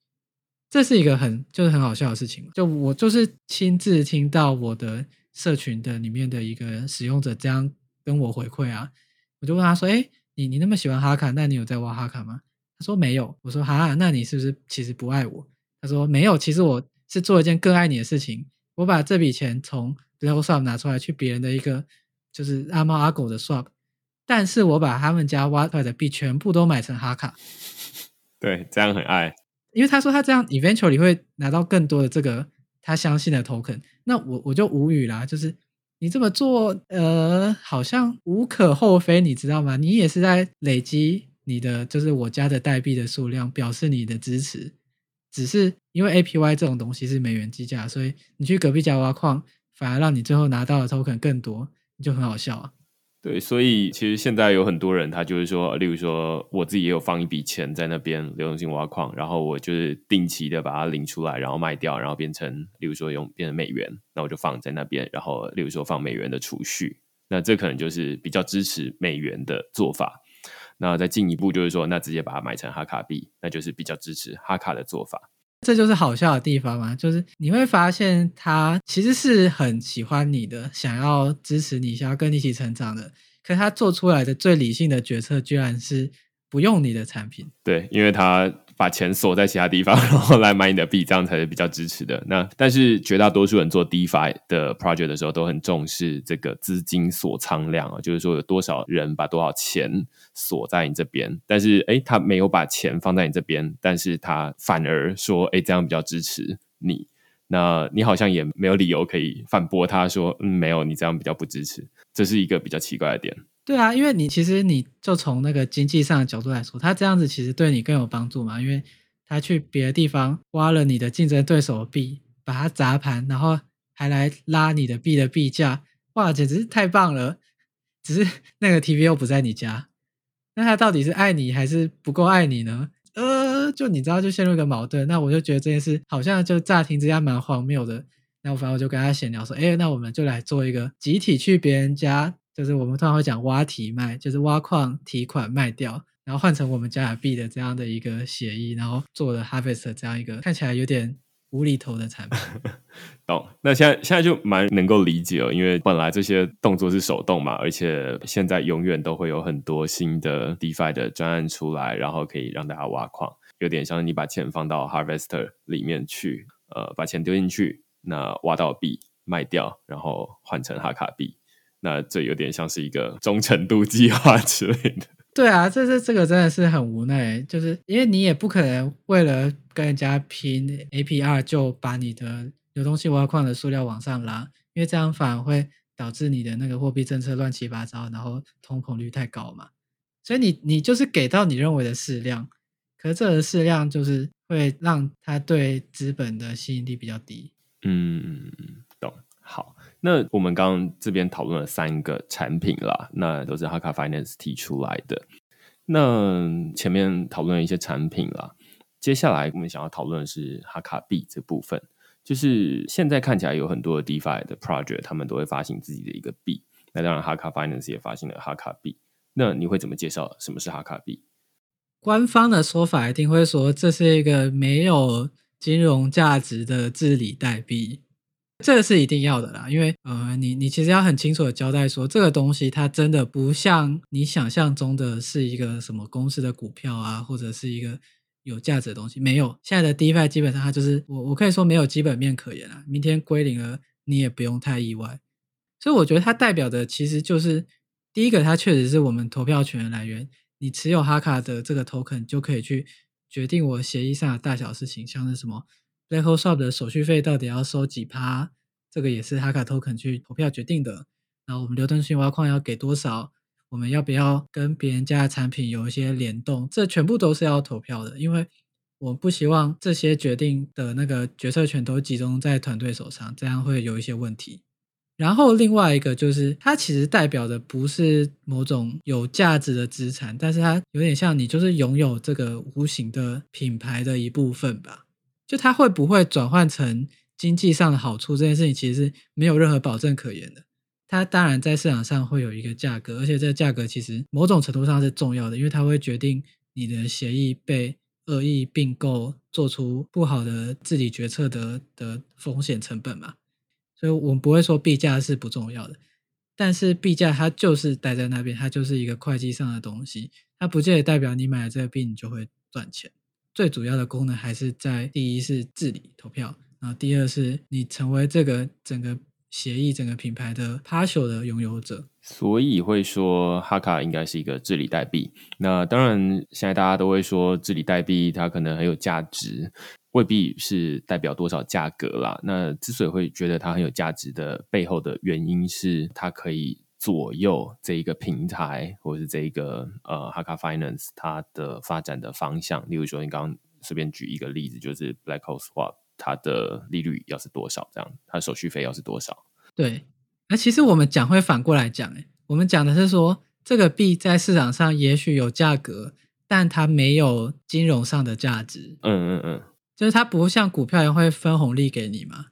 这是一个很就是很好笑的事情。就我就是亲自听到我的社群的里面的一个使用者这样跟我回馈啊，我就问他说：“哎，你你那么喜欢哈卡，那你有在挖哈卡吗？”他说没有。我说：“哈，那你是不是其实不爱我？”他说：“没有，其实我是做一件更爱你的事情，我把这笔钱从 Blue Swap 拿出来去别人的一个。”就是阿猫阿狗的 swap，但是我把他们家挖出来的币全部都买成哈卡，对，这样很爱，因为他说他这样 eventually 会拿到更多的这个他相信的 token，那我我就无语啦，就是你这么做，呃，好像无可厚非，你知道吗？你也是在累积你的就是我家的代币的数量，表示你的支持，只是因为 APY 这种东西是美元计价，所以你去隔壁家挖矿，反而让你最后拿到的 token 更多。就很好笑啊！对，所以其实现在有很多人，他就是说，例如说我自己也有放一笔钱在那边流动性挖矿，然后我就是定期的把它领出来，然后卖掉，然后变成，例如说用变成美元，那我就放在那边，然后例如说放美元的储蓄，那这可能就是比较支持美元的做法。那再进一步就是说，那直接把它买成哈卡币，那就是比较支持哈卡的做法。这就是好笑的地方啊，就是你会发现他其实是很喜欢你的，想要支持你，想要跟你一起成长的。可他做出来的最理性的决策，居然是不用你的产品。对，因为他。把钱锁在其他地方，然后来买你的币，这样才是比较支持的。那但是绝大多数人做 DeFi 的 project 的时候，都很重视这个资金锁仓量啊，就是说有多少人把多少钱锁在你这边。但是哎，他没有把钱放在你这边，但是他反而说，哎，这样比较支持你。那你好像也没有理由可以反驳他说，嗯，没有，你这样比较不支持。这是一个比较奇怪的点。对啊，因为你其实你就从那个经济上的角度来说，他这样子其实对你更有帮助嘛，因为他去别的地方挖了你的竞争对手的币，把它砸盘，然后还来拉你的币的币价，哇，简直是太棒了！只是 那个 TV 又不在你家，那他到底是爱你还是不够爱你呢？呃，就你知道，就陷入一个矛盾。那我就觉得这件事好像就乍听之下蛮荒谬的。那我反正我就跟他闲聊说，哎，那我们就来做一个集体去别人家。就是我们通常会讲挖提卖，就是挖矿提款卖掉，然后换成我们加币的这样的一个协议，然后做了 Harvest 这样一个看起来有点无厘头的产品。懂？那现在现在就蛮能够理解了，因为本来这些动作是手动嘛，而且现在永远都会有很多新的 DeFi 的专案出来，然后可以让大家挖矿，有点像你把钱放到 Harvester 里面去，呃，把钱丢进去，那挖到币卖掉，然后换成哈卡币。那这有点像是一个忠诚度计划之类的。对啊，这这这个真的是很无奈，就是因为你也不可能为了跟人家拼 APR 就把你的流动性挖矿的数量往上拉，因为这样反而会导致你的那个货币政策乱七八糟，然后通膨率太高嘛。所以你你就是给到你认为的适量，可是这个适量就是会让它对资本的吸引力比较低。嗯。那我们刚刚这边讨论了三个产品啦，那都是哈卡 Finance 提出来的。那前面讨论了一些产品啦，接下来我们想要讨论的是哈卡币这部分。就是现在看起来有很多的 DeFi 的 project，他们都会发行自己的一个币。那当然，哈卡 Finance 也发行了哈卡币。那你会怎么介绍什么是哈卡币？官方的说法一定会说这是一个没有金融价值的治理代币。这个是一定要的啦，因为呃，你你其实要很清楚的交代说，这个东西它真的不像你想象中的是一个什么公司的股票啊，或者是一个有价值的东西。没有，现在的 DeFi 基本上它就是我我可以说没有基本面可言啊，明天归零了你也不用太意外。所以我觉得它代表的其实就是第一个，它确实是我们投票权的来源。你持有哈卡的这个 token 就可以去决定我协议上的大小事情，像是什么。Legal Shop 的手续费到底要收几趴？这个也是哈卡 Token 去投票决定的。然后我们流动性挖矿要给多少？我们要不要跟别人家的产品有一些联动？这全部都是要投票的，因为我不希望这些决定的那个决策权都集中在团队手上，这样会有一些问题。然后另外一个就是，它其实代表的不是某种有价值的资产，但是它有点像你就是拥有这个无形的品牌的一部分吧。就它会不会转换成经济上的好处这件事情，其实是没有任何保证可言的。它当然在市场上会有一个价格，而且这个价格其实某种程度上是重要的，因为它会决定你的协议被恶意并购、做出不好的治理决策的的风险成本嘛。所以我们不会说币价是不重要的，但是币价它就是待在那边，它就是一个会计上的东西，它不见得代表你买了这个币你就会赚钱。最主要的功能还是在第一是治理投票，然后第二是你成为这个整个协议、整个品牌的 partial 的拥有者。所以会说哈卡应该是一个治理代币。那当然，现在大家都会说治理代币它可能很有价值，未必是代表多少价格啦。那之所以会觉得它很有价值的背后的原因是它可以。左右这一个平台，或者是这一个呃哈卡 Finance 它的发展的方向。例如说，你刚刚随便举一个例子，就是 Black Hole Swap 它的利率要是多少，这样它手续费要是多少？对，那其实我们讲会反过来讲，哎，我们讲的是说，这个币在市场上也许有价格，但它没有金融上的价值。嗯嗯嗯，就是它不像股票一样会分红利给你嘛，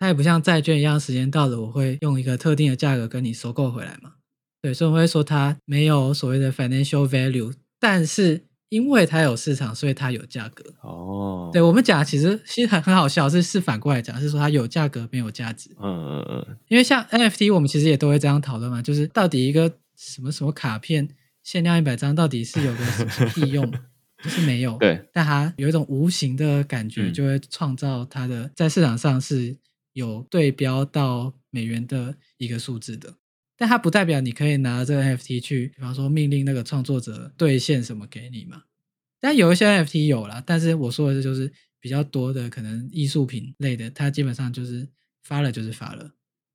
它也不像债券一样，时间到了我会用一个特定的价格跟你收购回来嘛。对，所以我会说它没有所谓的 financial value，但是因为它有市场，所以它有价格。哦，对我们讲，其实其实很很好笑，是是反过来讲，是说它有价格没有价值。嗯嗯嗯，因为像 NFT，我们其实也都会这样讨论嘛，就是到底一个什么什么卡片限量一百张，到底是有个什么屁用？就是没有。对，但它有一种无形的感觉，嗯就会创造它的在市场上是有对标到美元的一个数字的。但它不代表你可以拿这个 NFT 去，比方说命令那个创作者兑现什么给你嘛。但有一些 NFT 有啦，但是我说的就是比较多的可能艺术品类的，它基本上就是发了就是发了，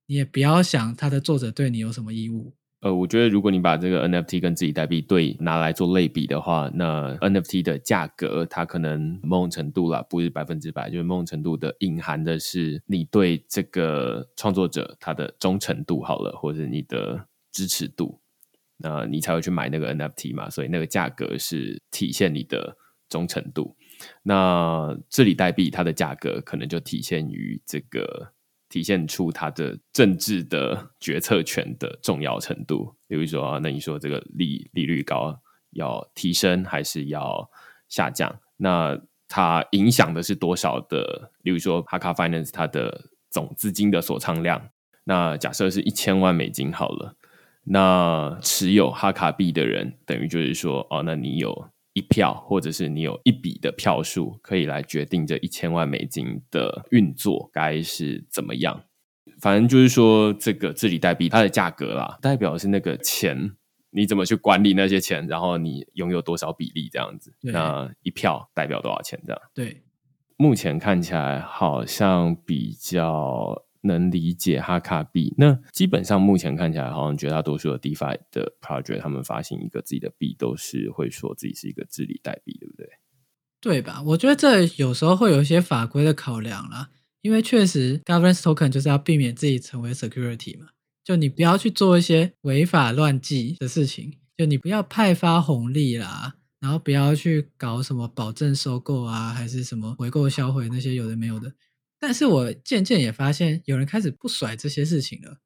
你也不要想它的作者对你有什么义务。呃，我觉得如果你把这个 NFT 跟自己代币对拿来做类比的话，那 NFT 的价格它可能某种程度啦，不是百分之百，就是某种程度的隐含的是你对这个创作者他的忠诚度好了，或者你的支持度，那你才会去买那个 NFT 嘛，所以那个价格是体现你的忠诚度。那治理代币它的价格可能就体现于这个体现出它的政治的决策权的重要程度。比如说啊，那你说这个利利率高要提升还是要下降？那它影响的是多少的？例如说 Haka Finance 它的总资金的锁仓量，那假设是一千万美金好了。那持有哈卡币的人，等于就是说，哦，那你有一票，或者是你有一笔的票数，可以来决定这一千万美金的运作该是怎么样。反正就是说，这个治理代币它的价格啦，代表的是那个钱，你怎么去管理那些钱，然后你拥有多少比例这样子。对那一票代表多少钱这样？对，目前看起来好像比较能理解哈卡币。那基本上目前看起来，好像绝大多数的 DeFi 的 project，他们发行一个自己的币，都是会说自己是一个治理代币，对不对？对吧？我觉得这有时候会有一些法规的考量啦，因为确实 governance token 就是要避免自己成为 security 嘛，就你不要去做一些违法乱纪的事情，就你不要派发红利啦，然后不要去搞什么保证收购啊，还是什么回购销毁那些有的没有的。但是我渐渐也发现有人开始不甩这些事情了，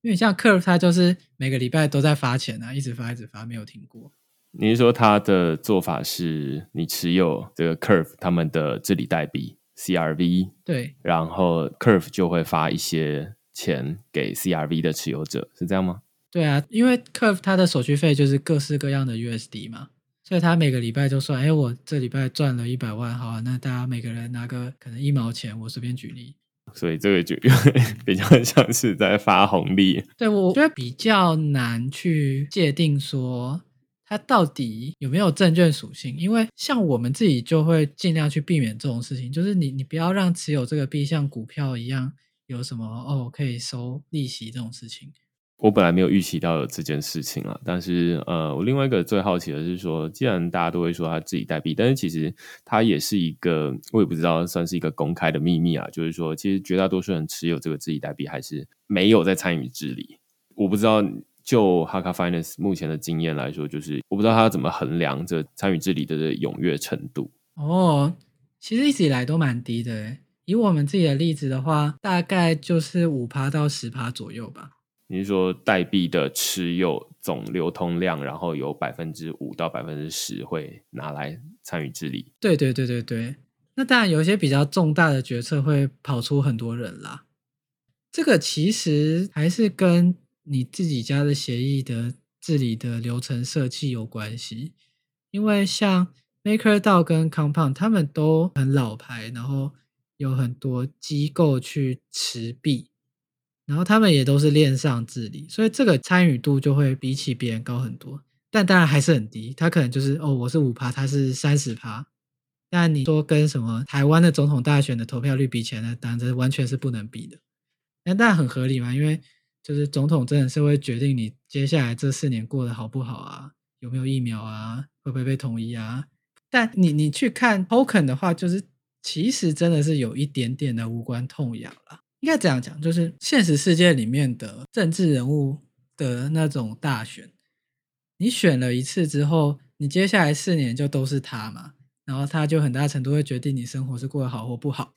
因为像 Curve 他就是每个礼拜都在发钱啊，一直发一直发，没有停过。你是说他的做法是你持有这个 Curve 他们的治理代币 CRV，对，然后 Curve 就会发一些钱给 CRV 的持有者，是这样吗？对啊，因为 Curve 它的手续费就是各式各样的 USD 嘛，所以他每个礼拜就算，哎，我这礼拜赚了一百万，好啊，那大家每个人拿个可能一毛钱，我随便举例。所以这个就 比较像是在发红利。对我觉得比较难去界定说它到底有没有证券属性，因为像我们自己就会尽量去避免这种事情，就是你你不要让持有这个币像股票一样有什么哦可以收利息这种事情。我本来没有预期到有这件事情啊，但是呃，我另外一个最好奇的是说，既然大家都会说他自己代币，但是其实他也是一个，我也不知道算是一个公开的秘密啊，就是说，其实绝大多数人持有这个自己代币还是没有在参与治理。我不知道就 Haka Finance 目前的经验来说，就是我不知道他怎么衡量这参与治理的这踊跃程度。哦，其实一直以来都蛮低的。以我们自己的例子的话，大概就是五趴到十趴左右吧。你是说代币的持有总流通量，然后有百分之五到百分之十会拿来参与治理？对对对对对。那当然有一些比较重大的决策会跑出很多人啦。这个其实还是跟你自己家的协议的治理的流程设计有关系，因为像 MakerDAO 跟 Compound 他们都很老牌，然后有很多机构去持币，然后他们也都是链上治理，所以这个参与度就会比起别人高很多。但当然还是很低，他可能就是哦，我是五趴，他是三十趴。但你说跟什么台湾的总统大选的投票率比起来？当然这完全是不能比的。那当然很合理嘛，因为就是总统真的是会决定你接下来这四年过得好不好啊，有没有疫苗啊，会不会被统一啊。但你你去看 token 的话，就是其实真的是有一点点的无关痛痒了。应该这样讲，就是现实世界里面的政治人物的那种大选，你选了一次之后，你接下来四年就都是他嘛，然后他就很大程度会决定你生活是过得好或不好。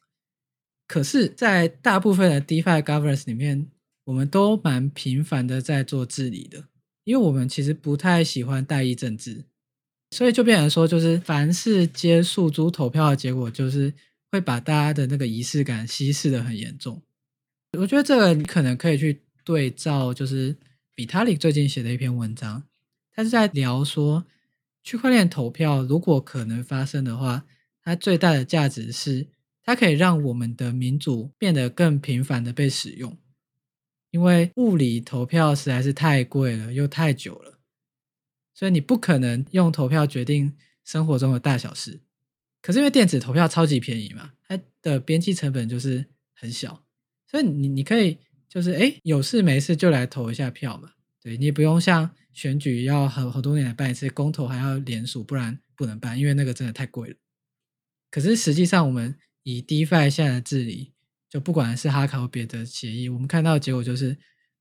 可是，在大部分的 DeFi governance 里面，我们都蛮频繁的在做治理的，因为我们其实不太喜欢代议政治，所以就变成说，就是凡是接诉诸投票的结果，就是会把大家的那个仪式感稀释的很严重。我觉得这个你可能可以去对照，就是比塔里最近写的一篇文章，他是在聊说，区块链投票如果可能发生的话，它最大的价值是。它可以让我们的民主变得更频繁的被使用，因为物理投票实在是太贵了，又太久了，所以你不可能用投票决定生活中的大小事。可是因为电子投票超级便宜嘛，它的边际成本就是很小，所以你你可以就是哎有事没事就来投一下票嘛，对你不用像选举要很很多年来办一次公投还要连署，不然不能办，因为那个真的太贵了。可是实际上我们。以 DeFi 现在的治理，就不管是哈卡或别的协议，我们看到的结果就是，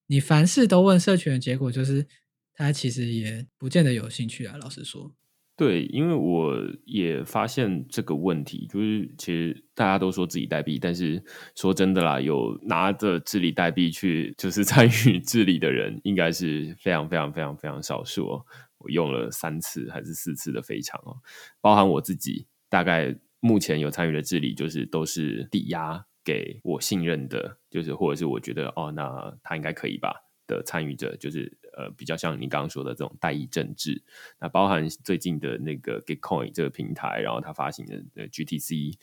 你凡事都问社群的结果，就是他其实也不见得有兴趣啊。老实说，对，因为我也发现这个问题，就是其实大家都说自己代币，但是说真的啦，有拿着治理代币去就是参与治理的人，应该是非常非常非常非常少数哦。我用了三次还是四次的非常哦，包含我自己，大概。目前有参与的治理，就是都是抵押给我信任的，就是或者是我觉得哦，那他应该可以吧的参与者，就是呃比较像你刚刚说的这种代议政治。那包含最近的那个 Gitcoin 这个平台，然后它发行的 GTC，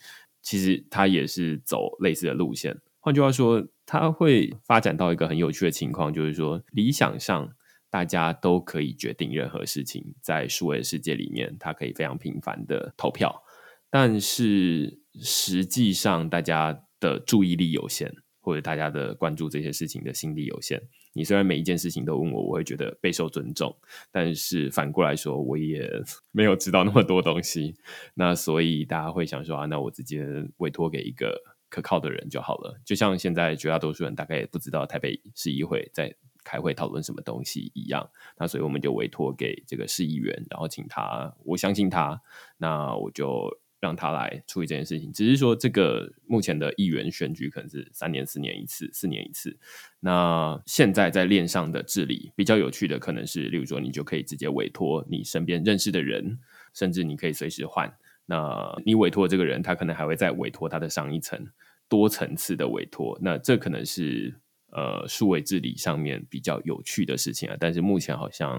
其实它也是走类似的路线。换句话说，它会发展到一个很有趣的情况，就是说理想上大家都可以决定任何事情，在数位世界里面，它可以非常频繁的投票。但是实际上，大家的注意力有限，或者大家的关注这些事情的心力有限。你虽然每一件事情都问我，我会觉得备受尊重，但是反过来说，我也 没有知道那么多东西。那所以大家会想说啊，那我直接委托给一个可靠的人就好了。就像现在绝大多数人大概也不知道台北市议会在开会讨论什么东西一样。那所以我们就委托给这个市议员，然后请他，我相信他，那我就。让他来处理这件事情，只是说这个目前的议员选举可能是三年、四年一次，四年一次。那现在在链上的治理比较有趣的，可能是例如说，你就可以直接委托你身边认识的人，甚至你可以随时换。那你委托这个人，他可能还会再委托他的上一层，多层次的委托。那这可能是呃数位治理上面比较有趣的事情啊。但是目前好像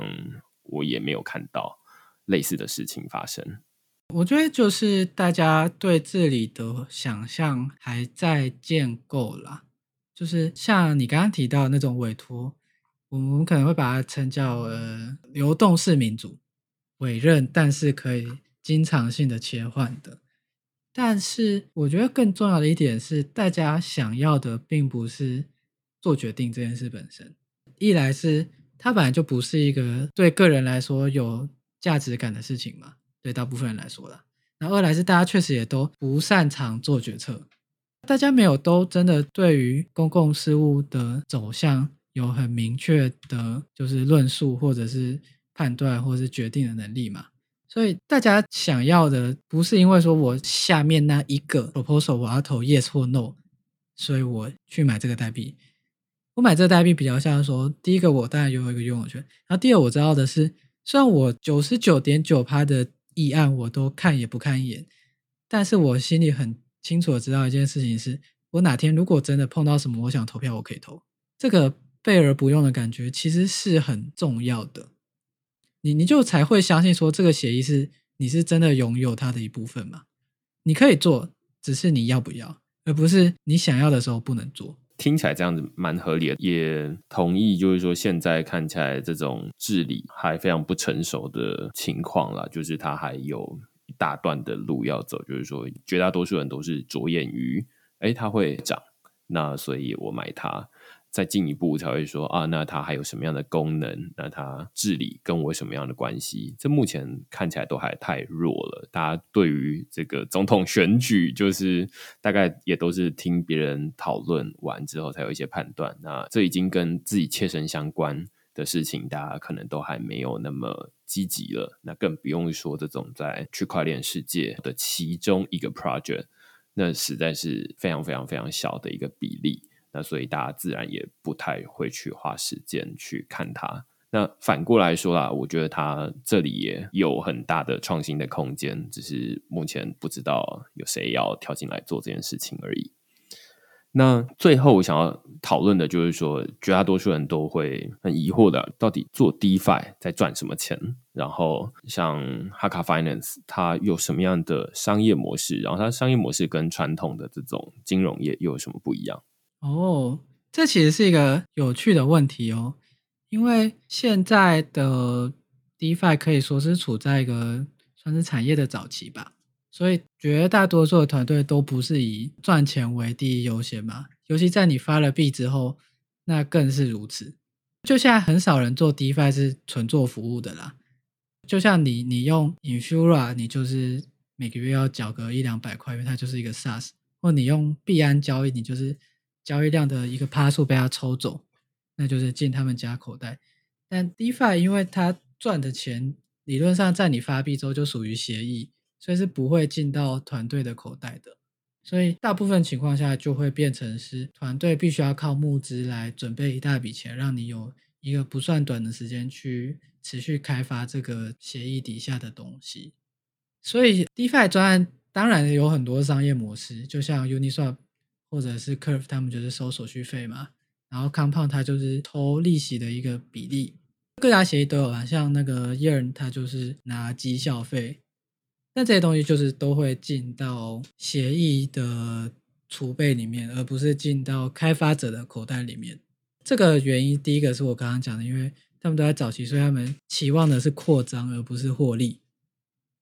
我也没有看到类似的事情发生。我觉得就是大家对治理的想象还在建构啦，就是像你刚刚提到那种委托，我们可能会把它称叫呃流动式民主，委任但是可以经常性的切换的。但是我觉得更重要的一点是，大家想要的并不是做决定这件事本身，一来是它本来就不是一个对个人来说有价值感的事情嘛。对大部分人来说啦，那二来是大家确实也都不擅长做决策，大家没有都真的对于公共事务的走向有很明确的，就是论述或者是判断或者是决定的能力嘛。所以大家想要的不是因为说我下面那一个 proposal 我要投 yes 或 no，所以我去买这个代币。我买这个代币比较像说，第一个我当然拥有一个拥有权，然后第二我知道的是，虽然我九十九点九趴的议案我都看也不看一眼，但是我心里很清楚的知道一件事情是，我哪天如果真的碰到什么，我想投票，我可以投。这个备而不用的感觉其实是很重要的，你你就才会相信说这个协议是你是真的拥有它的一部分嘛？你可以做，只是你要不要，而不是你想要的时候不能做。听起来这样子蛮合理的，也同意，就是说现在看起来这种治理还非常不成熟的情况了，就是它还有一大段的路要走，就是说绝大多数人都是着眼于，哎，它会涨，那所以我买它。再进一步才会说啊，那它还有什么样的功能？那它治理跟我什么样的关系？这目前看起来都还太弱了。大家对于这个总统选举，就是大概也都是听别人讨论完之后才有一些判断。那这已经跟自己切身相关，的事情，大家可能都还没有那么积极了。那更不用说这种在区块链世界的其中一个 project，那实在是非常非常非常小的一个比例。那所以大家自然也不太会去花时间去看它。那反过来说啦，我觉得它这里也有很大的创新的空间，只是目前不知道有谁要跳进来做这件事情而已。那最后我想要讨论的就是说，绝大多数人都会很疑惑的，到底做 DeFi 在赚什么钱？然后像 Haka Finance 它有什么样的商业模式？然后它商业模式跟传统的这种金融业又有什么不一样？哦，这其实是一个有趣的问题哦，因为现在的 DeFi 可以说是处在一个算是产业的早期吧。所以绝大多数的团队都不是以赚钱为第一优先嘛，尤其在你发了币之后，那更是如此。就现在很少人做 DeFi 是纯做服务的啦。就像你，你用 Infura，你就是每个月要缴个一两百块，因为它就是一个 SaaS；或你用币安交易，你就是交易量的一个趴数被他抽走，那就是进他们家口袋。但 DeFi 因为它赚的钱理论上在你发币之后就属于协议。所以是不会进到团队的口袋的，所以大部分情况下就会变成是团队必须要靠募资来准备一大笔钱，让你有一个不算短的时间去持续开发这个协议底下的东西。所以 DeFi 专案当然有很多商业模式，就像 Uniswap 或者是 Curve，他们就是收手续费嘛，然后 Compound 它就是偷利息的一个比例，各家协议都有啊，像那个 Yearn 它就是拿绩效费。那这些东西就是都会进到协议的储备里面，而不是进到开发者的口袋里面。这个原因，第一个是我刚刚讲的，因为他们都在早期，所以他们期望的是扩张，而不是获利。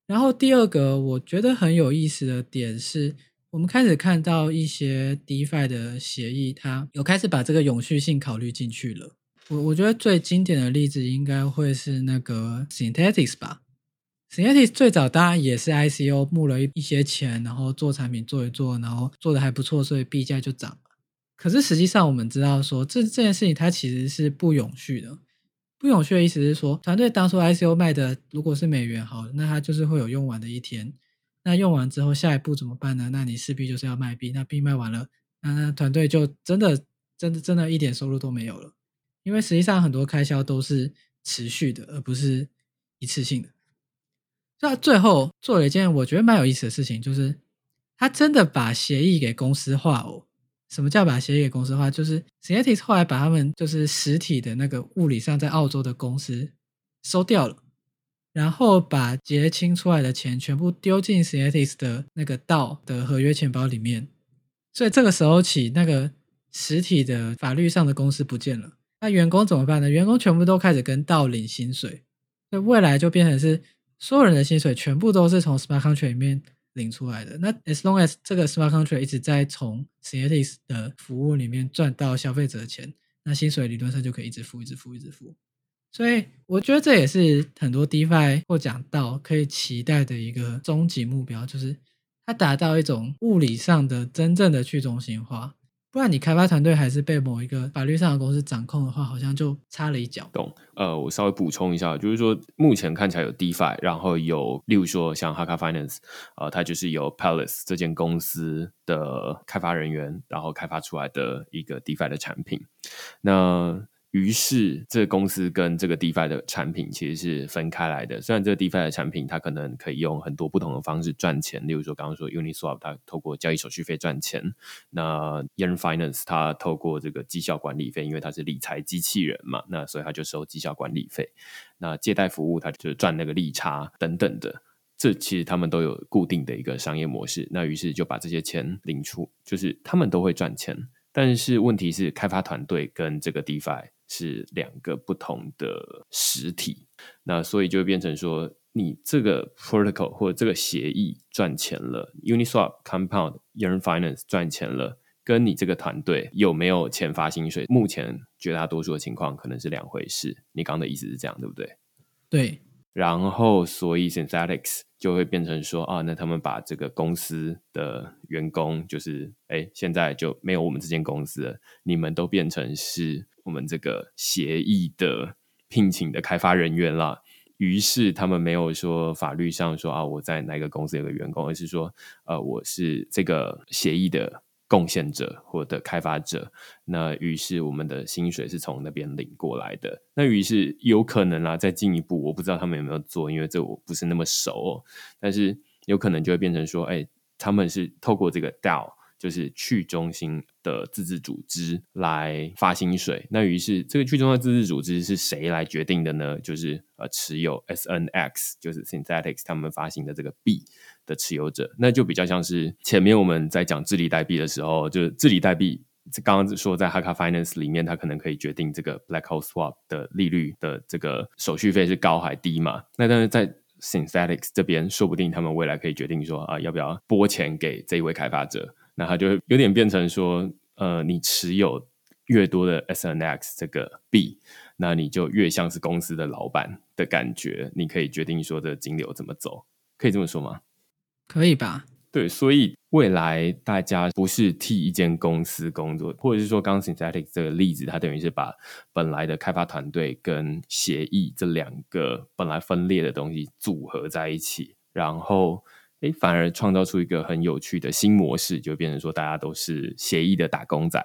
然后第二个，我觉得很有意思的点是，我们开始看到一些 DeFi 的协议，它有开始把这个永续性考虑进去了。我我觉得最经典的例子应该会是那个 Synthetics 吧。Synthetic 最早当然也是 ICO 募了一一些钱，然后做产品做一做，然后做的还不错，所以币价就涨。可是实际上我们知道说，这这件事情它其实是不永续的。不永续的意思是说，团队当初 ICO 卖的如果是美元好，那它就是会有用完的一天。那用完之后，下一步怎么办呢？那你势必就是要卖币。那币卖完了，那那团队就真的真的真的一点收入都没有了，因为实际上很多开销都是持续的，而不是一次性的。那最后做了一件我觉得蛮有意思的事情，就是他真的把协议给公司化哦。什么叫把协议给公司化？就是 s y n t h e t i s 后来把他们就是实体的那个物理上在澳洲的公司收掉了，然后把结清出来的钱全部丢进 s y n t h e t i s 的那个道的合约钱包里面。所以这个时候起，那个实体的法律上的公司不见了。那员工怎么办呢？员工全部都开始跟道领薪水，那未来就变成是。所有人的薪水全部都是从 smart contract 里面领出来的。那 as long as 这个 smart contract 一直在从 s y n t h e t i s 的服务里面赚到消费者的钱，那薪水理论上就可以一直付、一直付、一直付。所以我觉得这也是很多 DeFi 或讲到可以期待的一个终极目标，就是它达到一种物理上的真正的去中心化。不然你开发团队还是被某一个法律上的公司掌控的话，好像就差了一脚。懂？呃，我稍微补充一下，就是说目前看起来有 DeFi，然后有例如说像 Haka Finance，呃，它就是由 Palace 这间公司的开发人员，然后开发出来的一个 DeFi 的产品。那于是，这公司跟这个 DeFi 的产品其实是分开来的。虽然这个 DeFi 的产品，它可能可以用很多不同的方式赚钱，例如说刚刚说 Uniswap，它透过交易手续费赚钱；那 Yen Finance，它透过这个绩效管理费，因为它是理财机器人嘛，那所以它就收绩效管理费。那借贷服务，它就赚那个利差等等的。这其实他们都有固定的一个商业模式。那于是就把这些钱领出，就是他们都会赚钱。但是问题是，开发团队跟这个 DeFi 是两个不同的实体，那所以就会变成说，你这个 protocol 或者这个协议赚钱了，Uniswap、Compound、Yearn Finance 赚钱了，跟你这个团队有没有钱发薪水，目前绝大多数的情况可能是两回事。你刚的意思是这样，对不对？对。然后，所以 Synthetics 就会变成说啊，那他们把这个公司的员工，就是哎，现在就没有我们这间公司了，你们都变成是我们这个协议的聘请的开发人员啦。于是他们没有说法律上说啊，我在哪个公司有个员工，而是说，呃，我是这个协议的贡献者或者开发者。那于是我们的薪水是从那边领过来的。那于是有可能啦，再进一步，我不知道他们有没有做，因为这我不是那么熟。但是有可能就会变成说，哎，他们是透过这个 DAO。就是去中心的自治组织来发薪水，那于是这个去中心的自治组织是谁来决定的呢？就是呃，持有 S N X 就是 Synthetics 他们发行的这个币的持有者，那就比较像是前面我们在讲治理代币的时候，就是治理代币，刚刚说在 Haka Finance 里面，它可能可以决定这个 Black Hole Swap 的利率的这个手续费是高还低嘛？那但是在 Synthetics 这边，说不定他们未来可以决定说啊，要不要拨钱给这一位开发者。那它就有点变成说，呃，你持有越多的 S N X 这个币，那你就越像是公司的老板的感觉，你可以决定说这金流怎么走，可以这么说吗？可以吧？对，所以未来大家不是替一间公司工作，或者是说刚 Synthetic 这个例子，它等于是把本来的开发团队跟协议这两个本来分裂的东西组合在一起，然后。哎，反而创造出一个很有趣的新模式，就变成说大家都是协议的打工仔。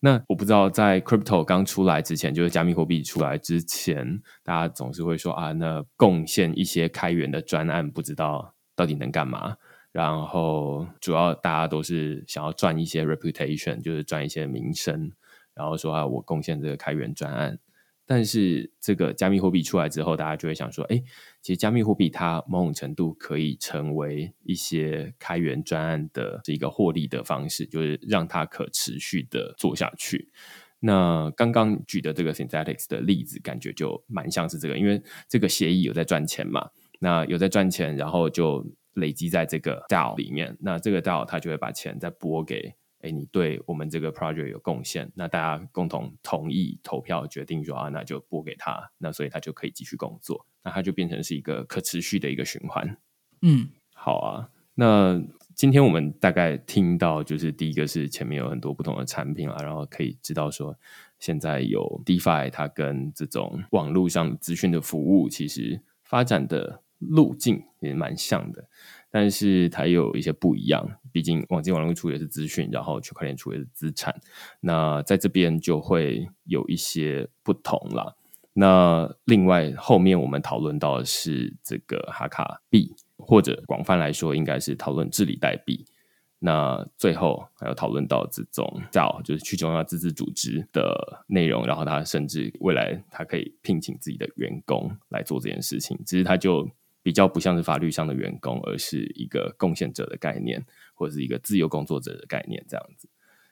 那我不知道在 crypto 刚出来之前，就是加密货币出来之前，大家总是会说啊，那贡献一些开源的专案，不知道到底能干嘛。然后主要大家都是想要赚一些 reputation，就是赚一些名声，然后说啊，我贡献这个开源专案。但是这个加密货币出来之后，大家就会想说，哎，其实加密货币它某种程度可以成为一些开源专案的这一个获利的方式，就是让它可持续的做下去。那刚刚举的这个 Synthetics 的例子，感觉就蛮像是这个，因为这个协议有在赚钱嘛，那有在赚钱，然后就累积在这个 DAO 里面，那这个 DAO 它就会把钱再拨给。哎，你对我们这个 project 有贡献，那大家共同同意投票决定说啊，那就拨给他，那所以他就可以继续工作，那他就变成是一个可持续的一个循环。嗯，好啊。那今天我们大概听到，就是第一个是前面有很多不同的产品啊，然后可以知道说，现在有 DeFi，它跟这种网络上资讯的服务其实发展的路径也蛮像的。但是它有一些不一样，毕竟网际网络处也是资讯，然后区块链处也是资产，那在这边就会有一些不同了。那另外后面我们讨论到的是这个哈卡币，或者广泛来说应该是讨论治理代币。那最后还有讨论到这种叫就是去中央自治组织的内容，然后他甚至未来他可以聘请自己的员工来做这件事情，只是他就。比较不像是法律上的员工，而是一个贡献者的概念，或者是一个自由工作者的概念这样子。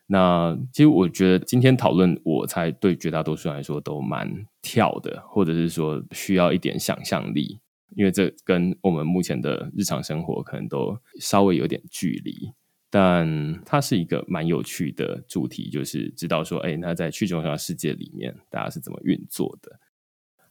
那其实我觉得今天讨论，我猜对绝大多数人来说都蛮跳的，或者是说需要一点想象力，因为这跟我们目前的日常生活可能都稍微有点距离。但它是一个蛮有趣的主题，就是知道说，哎，那在去中心化世界里面，大家是怎么运作的。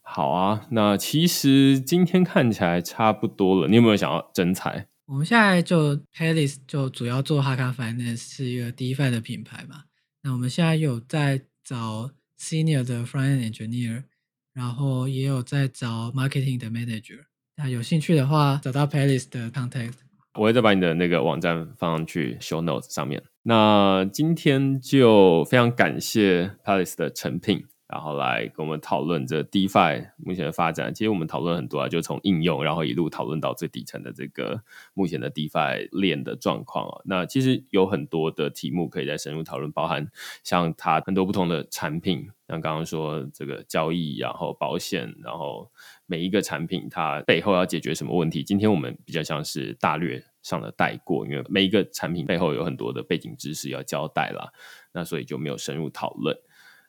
好啊，那其实今天看起来差不多了。你有没有想要增彩？我们现在就 Palace 就主要做 Haka Finance 是一个 DeFi 的品牌嘛。那我们现在有在找 Senior 的 Front Engineer，然后也有在找 Marketing 的 Manager。那有兴趣的话，找到 Palace 的 Contact。我会再把你的那个网站放上去 Show Notes 上面。那今天就非常感谢 Palace 的成品。然后来跟我们讨论这 DeFi 目前的发展。其实我们讨论很多啊，就从应用，然后一路讨论到最底层的这个目前的 DeFi 链的状况啊。那其实有很多的题目可以再深入讨论，包含像它很多不同的产品，像刚刚说这个交易，然后保险，然后每一个产品它背后要解决什么问题。今天我们比较像是大略上的带过，因为每一个产品背后有很多的背景知识要交代啦，那所以就没有深入讨论。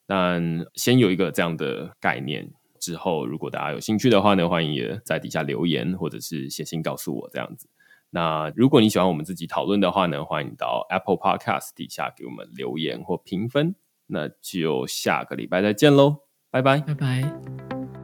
但先有一个这样的概念，之后如果大家有兴趣的话呢，欢迎也在底下留言或者是写信告诉我这样子。那如果你喜欢我们自己讨论的话呢，欢迎到 Apple Podcast 底下给我们留言或评分。那就下个礼拜再见喽，拜拜，拜拜。